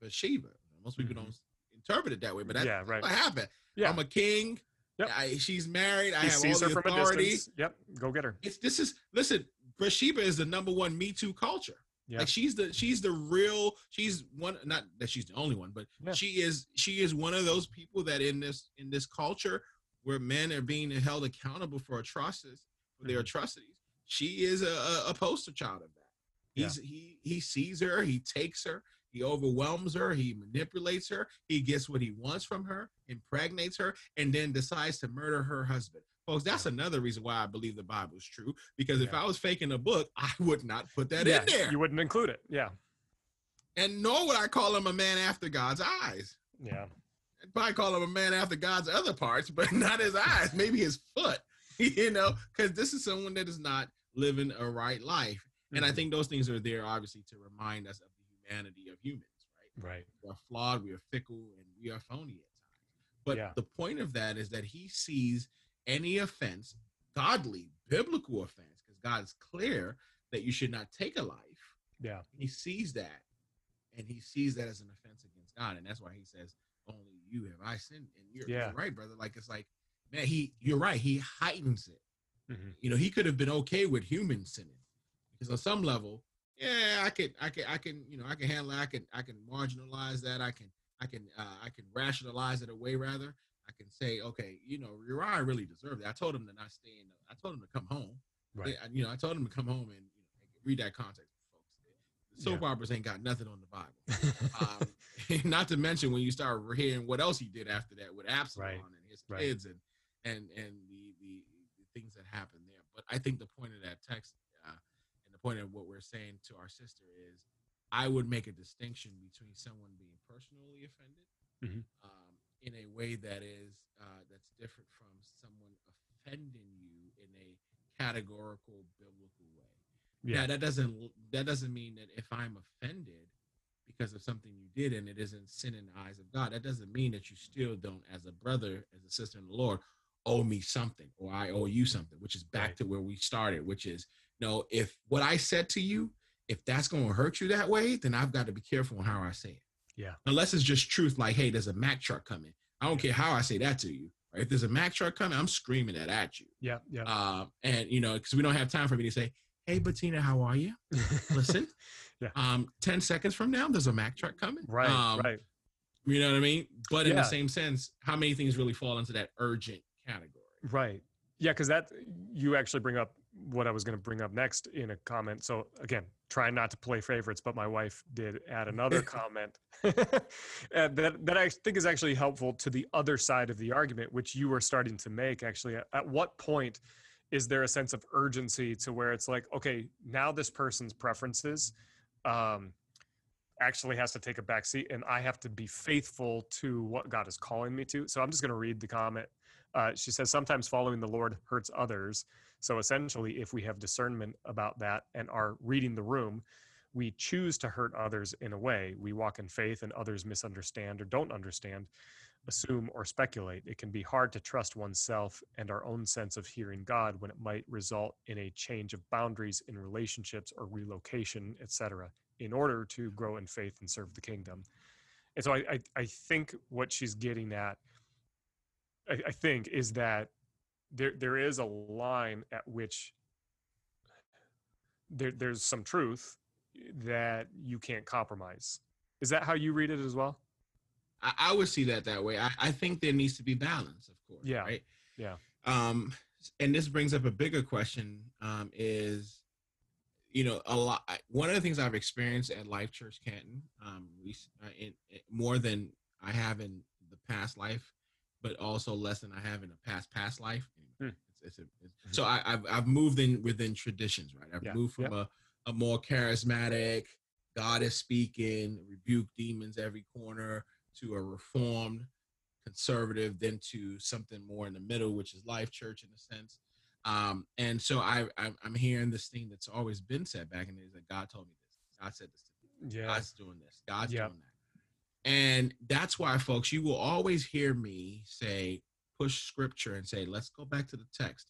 Bathsheba. Most people Mhm. don't interpret it that way, but that's yeah right what happened. yeah I'm a king. Yep. I, she's married. I he have all the authority. yep go get her It's this is listen. Bathsheba is the number one Me Too culture. yeah Like she's the she's the real. She's one. Not that she's the only one, but Yeah. she is she is one of those people that in this in this culture where men are being held accountable for atrocities for their Mhm. atrocities. She is a, a, poster child of that. Yeah. He's he he sees her. He takes her. He overwhelms her. He manipulates her. He gets what he wants from her, impregnates her, and then decides to murder her husband. Folks, that's another reason why I believe the Bible is true. Because if I was faking a book, I would not put that yeah, in there. You wouldn't include it. Yeah. and nor would I call him a man after God's eyes. Yeah. I'd probably call him a man after God's other parts, but not his eyes, maybe his foot, you know, because this is someone that is not living a right life. And I Mhm. think those things are there, obviously, to remind us of humanity of humans, right? Right. We are flawed, we are fickle, and we are phony at times. But Yeah. the point of that is that he sees any offense, godly, biblical offense, because God is clear that you should not take a life. Yeah. He sees that, and he sees that as an offense against God, and that's why he says, "Only you have I sinned." And you're, you're Yeah. right, brother. Like it's like, man, he, you're right. He heightens it. Mhm. You know, he could have been okay with human sinning, because on some level, yeah, I could, I can, I can, you know, I can handle, it. I can, I can marginalize that. I can, I can, uh, I can rationalize it away. Rather, I can say, okay, you know, Uriah really deserved it. I told him to not stay in. The, I told him to come home. Right. Yeah, you know, I told him to come home and you know, read that context, folks. The soap operas ain't got nothing on the Bible. Um, not to mention when you start hearing what else he did after that with Absalom Right, and his right. kids and and and the, the the things that happened there. But I think the point of that text point of what we're saying to our sister is, I would make a distinction between someone being personally offended Mhm. um, in a way that is uh, that's different from someone offending you in a categorical biblical way. yeah. Now that doesn't that doesn't mean that if I'm offended because of something you did and it isn't sin in the eyes of God, that doesn't mean that you still don't, as a brother, as a sister in the Lord, owe me something or I owe you something, which is back Right. to where we started, which is no, if what I said to you, if that's going to hurt you that way, then I've got to be careful on how I say it. Yeah. Unless it's just truth, like, hey, there's a Mack truck coming. I don't care how I say that to you. Right? If there's a Mack truck coming, I'm screaming that at you. Yeah. Yeah. Um, and you know, because we don't have time for me to say, "Hey, Bettina, how are you?" Listen, Yeah. um, ten seconds from now, there's a Mack truck coming. right. Um, right. You know what I mean? But in the same sense, how many things really fall into that urgent category? Right. Yeah, because that you actually bring up what I was going to bring up next in a comment. So again, trying not to play favorites, but my wife did add another comment that that I think is actually helpful to the other side of the argument, which you were starting to make. Actually, at, at what point is there a sense of urgency to where it's like, okay, now this person's preferences um, actually has to take a back seat, and I have to be faithful to what God is calling me to. So I'm just going to read the comment. Uh, she says, sometimes following the Lord hurts others. So essentially, if we have discernment about that and are reading the room, we choose to hurt others in a way. We walk in faith and others misunderstand or don't understand, assume or speculate. It can be hard to trust oneself and our own sense of hearing God when it might result in a change of boundaries in relationships or relocation, etc., in order to grow in faith and serve the kingdom. And so I, I, I think what she's getting at I, I think is that there there is a line at which there there's some truth that you can't compromise. Is that how you read it as well? I, I would see that that way. I, I think there needs to be balance, of course. Yeah. Right. Yeah. Um, and this brings up a bigger question. Um, is you know a lot. One of the things I've experienced at Life Church Canton, um, we, uh, in, in, more than I have in the past life, but also less than I have in a past past life. Hmm. It's, it's it's, so I, I've I've moved in within traditions, right? I've Yeah. moved from a a more charismatic, God is speaking, rebuke demons every corner, to a reformed, conservative, then to something more in the middle, which is Life Church in a sense. Um, and so I, I I'm hearing this thing that's always been said back in the days that God told me this. God said this to me. Yeah. God's doing this. God's Yep. doing that. And that's why, folks, you will always hear me say, push scripture and say, let's go back to the text.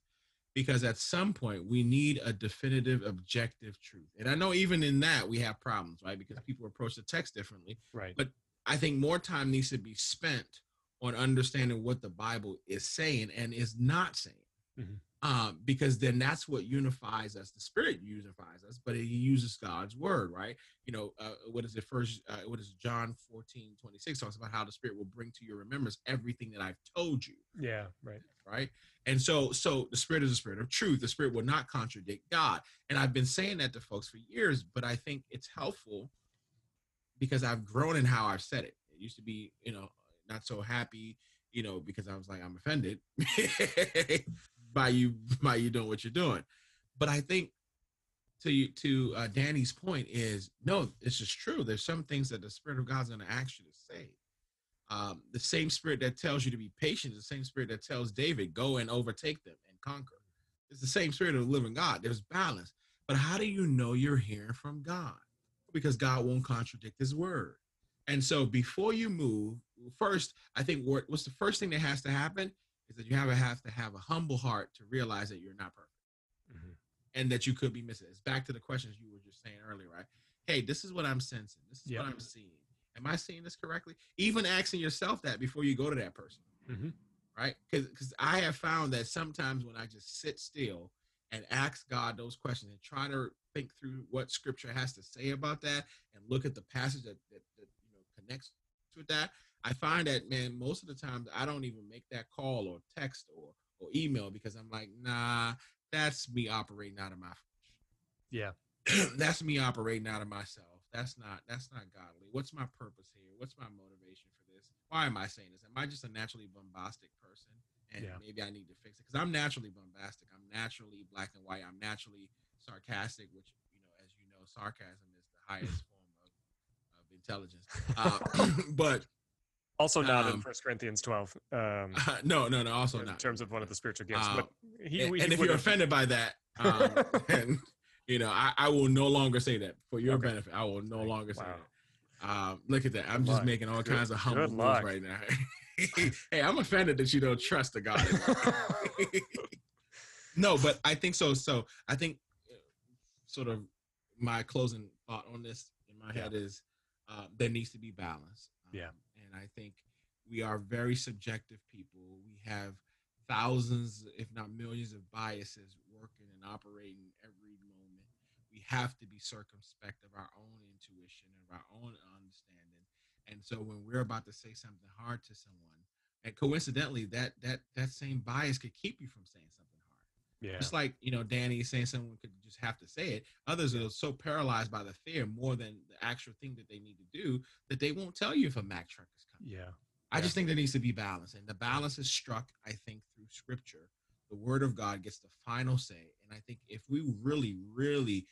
Because at some point, we need a definitive, objective truth. And I know even in that, we have problems, right? Because people approach the text differently. Right. but- I think more time needs to be spent on understanding what the Bible is saying and is not saying. Mhm. Um, because then that's what unifies us. The Spirit unifies us, but He uses God's word, right? You know, uh, what is it? First, uh, what is it? John 14, 26 talks about how the Spirit will bring to your remembrance everything that I've told you yeah. Right. right and so so the spirit is a spirit of truth the spirit will not contradict god and i've been saying that to folks for years but i think it's helpful because I've grown in how I've said it. It used to be, you know, not so happy, you know, because I was like, I'm offended by you by you doing what you're doing. But I think to you to uh, Danny's point is no, this is true. There's some things that the Spirit of God's going to ask you to say. Um, the same spirit that tells you to be patient, the same spirit that tells David, go and overtake them and conquer. It's the same spirit of the living God. There's balance. But how do you know you're hearing from God? Because God won't contradict his word. And so before you move, first, I think what, what's the first thing that has to happen is that you have, a, have to have a humble heart to realize that you're not perfect mm-hmm. and that you could be missing. It's back to the questions you were just saying earlier, right? Hey, this is what I'm sensing. This is yep. what I'm seeing. Am I seeing this correctly? Even asking yourself that before you go to that person, mm-hmm. right? Because because I have found that sometimes when I just sit still and ask God those questions and try to think through what Scripture has to say about that and look at the passage that, that, that you know connects with that, I find that man most of the times I don't even make that call or text or or email because I'm like, nah, that's me operating out of my. Yeah. that's me operating out of myself. That's not that's not godly. What's my purpose here? What's my motivation for this? Why am I saying this? Am I just a naturally bombastic person? And yeah. maybe I need to fix it because I'm naturally bombastic. I'm naturally black and white. I'm naturally sarcastic, which you know, as you know, sarcasm is the highest form of, of intelligence. Uh, but also not um, in First Corinthians 12. Um, uh, no, no, no. Also in not in terms of one of the spiritual gifts. but he, and, he and if you're offended by that, um, and you know, I, I, will no longer say that for your okay. benefit. I will no longer say wow. that. Um, look at that. I'm just making all good, kinds of humble moves right now. hey, I'm offended that you don't trust the God. no, but I think so. So I think uh, sort of my closing thought on this in my yeah. head is uh, there needs to be balance. Um, yeah. I think we are very subjective people. We have thousands, if not millions, of biases working and operating every moment. We have to be circumspect of our own intuition and our own understanding. And so when we're about to say something hard to someone, and coincidentally, that that that same bias could keep you from saying something. Yeah. Just like you know, Danny saying someone could just have to say it. Others are so paralyzed by the fear more than the actual thing that they need to do that they won't tell you if a Mack truck is coming. Yeah. I just think there needs to be balance, and the balance is struck, I think, through Scripture. The Word of God gets the final say, and I think if we really, really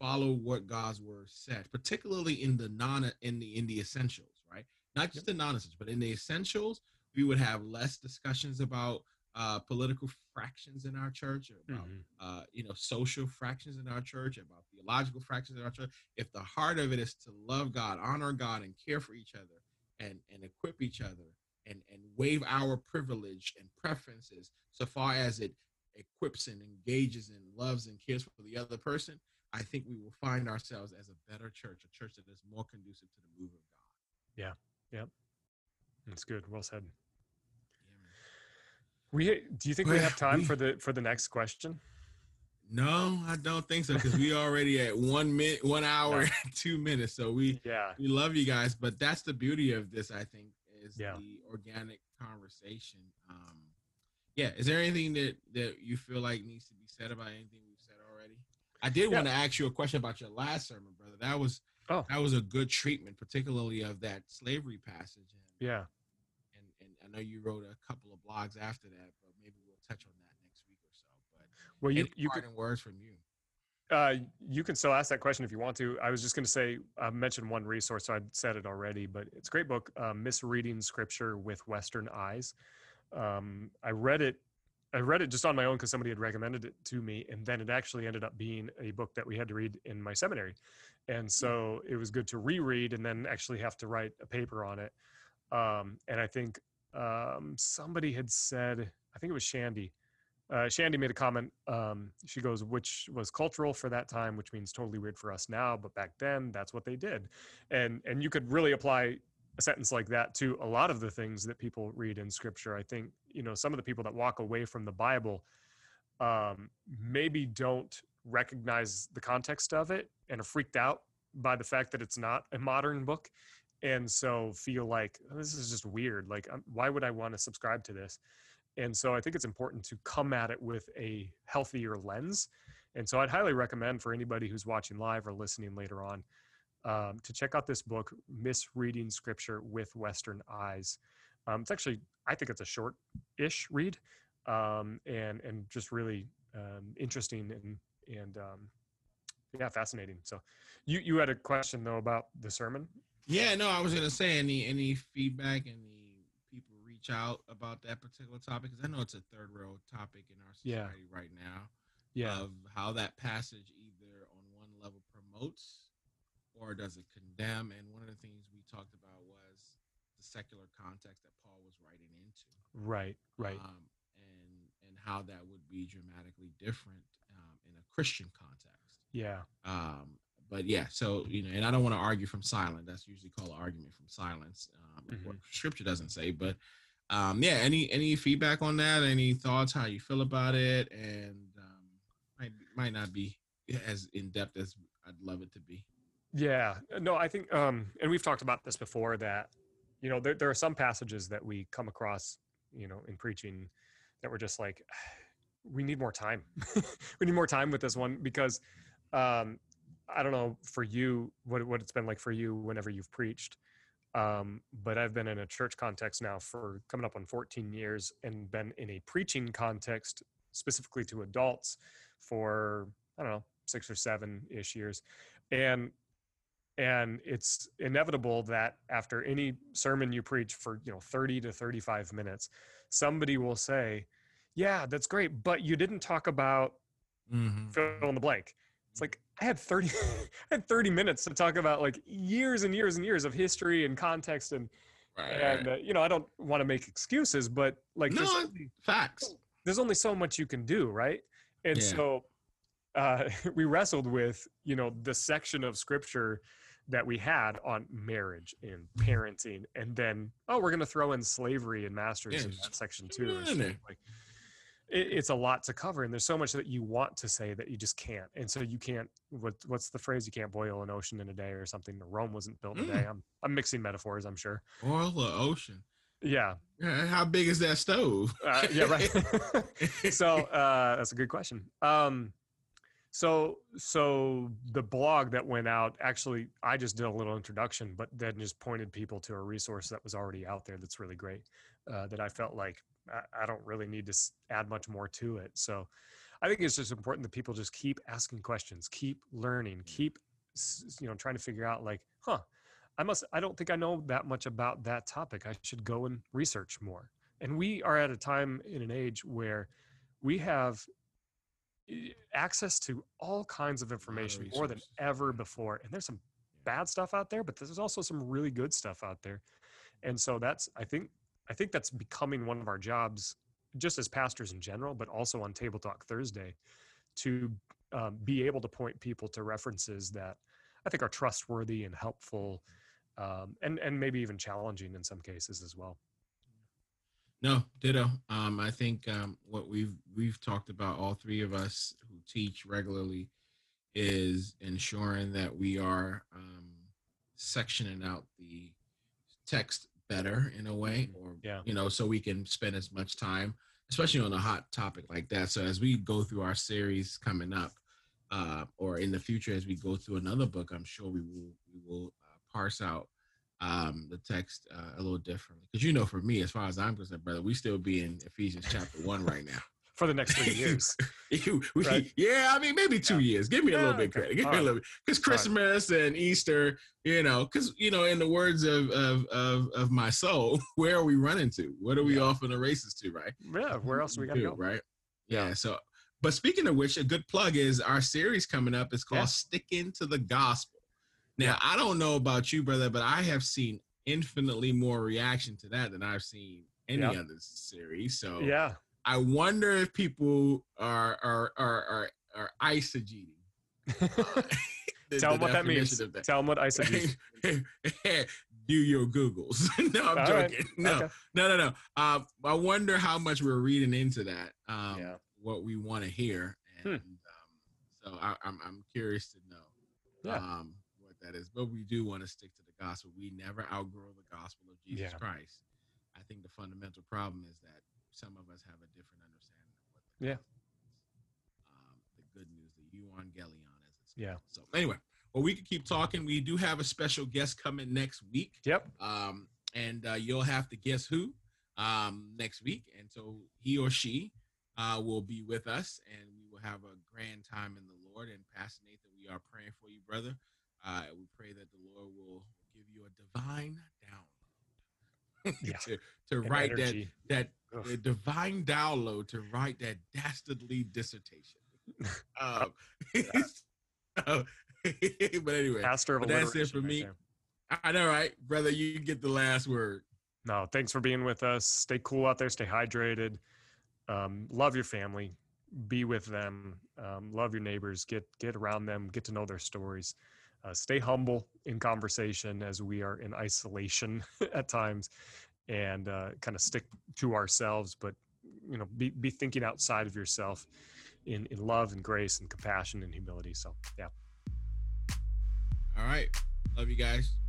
follow what God's Word said, particularly in the non in the in the essentials, right? Not just the non-essentials, but in the essentials, we would have less discussions about uh, political fractions in our church, about mm-hmm. uh, you know social fractions in our church, about theological fractions in our church. If the heart of it is to love God, honor God, and care for each other, and and equip each other and and waive our privilege and preferences so far as it equips and engages and loves and cares for the other person i think we will find ourselves as a better church a church that is more conducive to the move of god. Yeah. Yeah that's good. Well said we do you think we have time we, for the for the next question no, I don't think so because we already at one minute, one hour, two minutes. So we yeah we love you guys, but that's the beauty of this. I think is yeah. the organic conversation. Um, yeah, is there anything that that you feel like needs to be said about anything we've said already? I did yeah. want to ask you a question about your last sermon, brother. That was oh that was a good treatment, particularly of that slavery passage. And, yeah, I know you wrote a couple of blogs after that, but maybe we'll touch on that next week or so. But well, you you could words from you. Uh, you can still ask that question if you want to. I was just going to say, I mentioned one resource, so I said it already, but it's a great book, uh, Misreading Scripture with Western Eyes. Um, I read it. I read it just on my own because somebody had recommended it to me, and then it actually ended up being a book that we had to read in my seminary, and hmm. so it was good to reread and then actually have to write a paper on it. Um, and I think um, somebody had said, I think it was Shandy, uh, Shandy made a comment. Um, she goes, which was cultural for that time, which means totally weird for us now, but back then that's what they did, and and you could really apply a sentence like that to a lot of the things that people read in Scripture. I think you know some of the people that walk away from the Bible um, maybe don't recognize the context of it and are freaked out by the fact that it's not a modern book and so feel like oh, this is just weird like um, why would i want to subscribe to this and so I think it's important to come at it with a healthier lens. And so I'd highly recommend for anybody who's watching live or listening later on, um, to check out this book, Misreading Scripture with Western Eyes. Um, it's actually, I think it's a short-ish read, um, and and just really um, interesting and and um, yeah, fascinating. So, you you had a question though about the sermon. Yeah, no, I was gonna say any any feedback, any people reach out about that particular topic because I know it's a third rail topic in our society Yeah. right now. Yeah, of how that passage either on one level promotes or does it condemn. And one of the things we talked about was the secular context that Paul was writing into, right, right. um, and and how that would be dramatically different um, in a Christian context. Yeah, Um, but yeah, so you know, and I don't want to argue from silence. That's usually called an argument from silence. Um, What Scripture doesn't say, but um, yeah. Any any feedback on that? Any thoughts? How you feel about it? And um, might might not be as in depth as I'd love it to be. Yeah, no, I think, um, and we've talked about this before that, you know, there, there are some passages that we come across, you know, in preaching that we're just like, we need more time. we need more time with this one because, um, I don't know for you what what it's been like for you whenever you've preached, um, but I've been in a church context now for coming up on 14 years and been in a preaching context specifically to adults for I don't know six or seven ish years, and and it's inevitable that after any sermon you preach for you know 30 to 35 minutes somebody will say yeah that's great but you didn't talk about Mm-hmm. fill in the blank. It's like i had 30 i had 30 minutes to talk about like years and years and years of history and context and Right. and uh, you know i don't want to make excuses but like there's, No, only, Facts. there's only so much you can do right and Yeah. so uh, we wrestled with you know the section of scripture that we had on marriage and parenting and then oh we're going to throw in slavery and masters in that section too Yeah, like it, it's a lot to cover and there's so much that you want to say that you just can't and so you can't what, what's the phrase you can't boil an ocean in a day or something rome wasn't built in a day i'm, I'm mixing metaphors i'm sure Oil or ocean. yeah Yeah, How big is that stove? uh, yeah right so uh, that's a good question. Um, so so the blog that went out actually, I just did a little introduction, but then just pointed people to a resource that was already out there that's really great. Uh, that I felt like I, I don't really need to add much more to it. So I think it's just important that people just keep asking questions, keep learning, keep you know trying to figure out like, huh. I must. I don't think I know that much about that topic. I should go and research more. And we are at a time in an age where we have eh, access to all kinds of information more than ever before. And there's some bad stuff out there, but there's also some really good stuff out there. And so that's I think I think that's becoming one of our jobs, just as pastors in general, but also on Table Talk Thursday, to um, be able to point people to references that I think are trustworthy and helpful, um, and and maybe even challenging in some cases as well. No, ditto. Um, I think um, what we've we've talked about, all three of us who teach regularly, is ensuring that we are um, sectioning out the text better in a way, or Yeah. you know, so we can spend as much time, especially on a hot topic like that. So as we go through our series coming up, uh, or in the future as we go through another book, I'm sure we will we will uh, parse out um, the text uh, a little differently. Because you know, for me, as far as I'm concerned, brother, we still be in Ephesians chapter one right now. For the next three years, You- we- Right. Yeah, I mean, maybe two years. Give me a little bit credit. Give All me a little bit because Christmas and Easter, you know, because you know, in the words of of of, of my soul, where are we running to? What are we Yeah. off in the races to? Right? yeah. Where else we got to go? Right? Yeah. Yeah. So, but speaking of which, a good plug is our series coming up. It's called Yeah. "Sticking to the Gospel." Now, Yeah. I don't know about you, brother, but I have seen infinitely more reaction to that than I've seen any Yeah. other series. So, Yeah. I wonder if people are are are are, are eisegeting. The- Tell the them what that means. that. Tell them what eisegesis. Do your Googles. no, I'm All right. joking. No, Okay. no, no, no. Uh, I wonder how much we're reading into that. Um, Yeah. What we want to hear, Hmm. and um, so I, I'm I'm curious to know Yeah. um, what that is. But we do want to stick to the gospel. We never outgrow the gospel of Jesus Yeah. Christ. I think the fundamental problem is that some of us have a different understanding of what the Yeah. Um, the good news, the euangelion, as it's Yeah. So anyway, well, we could keep talking. We do have a special guest coming next week. Yep. Um, and uh, you'll have to guess who um, next week. And so he or she uh, will be with us, and we will have a grand time in the Lord. And Pastor Nathan, we are praying for you, brother. Uh, we pray that the Lord will give you a divine Yeah. to, to write energy. that that Ugh. divine download to write that dastardly dissertation. um, so- but anyway, Pastor of that's it for me. there. I know, right, brother? You get the last word. No, thanks for being with us. Stay cool out there. Stay hydrated. Um, love your family. Be with them. Um, love your neighbors. Get get around them. Get to know their stories. Uh, stay humble in conversation as we are in isolation at times, and uh, kind of stick to ourselves. But you know, be be thinking outside of yourself in in love and grace and compassion and humility. So yeah. All right, love you guys.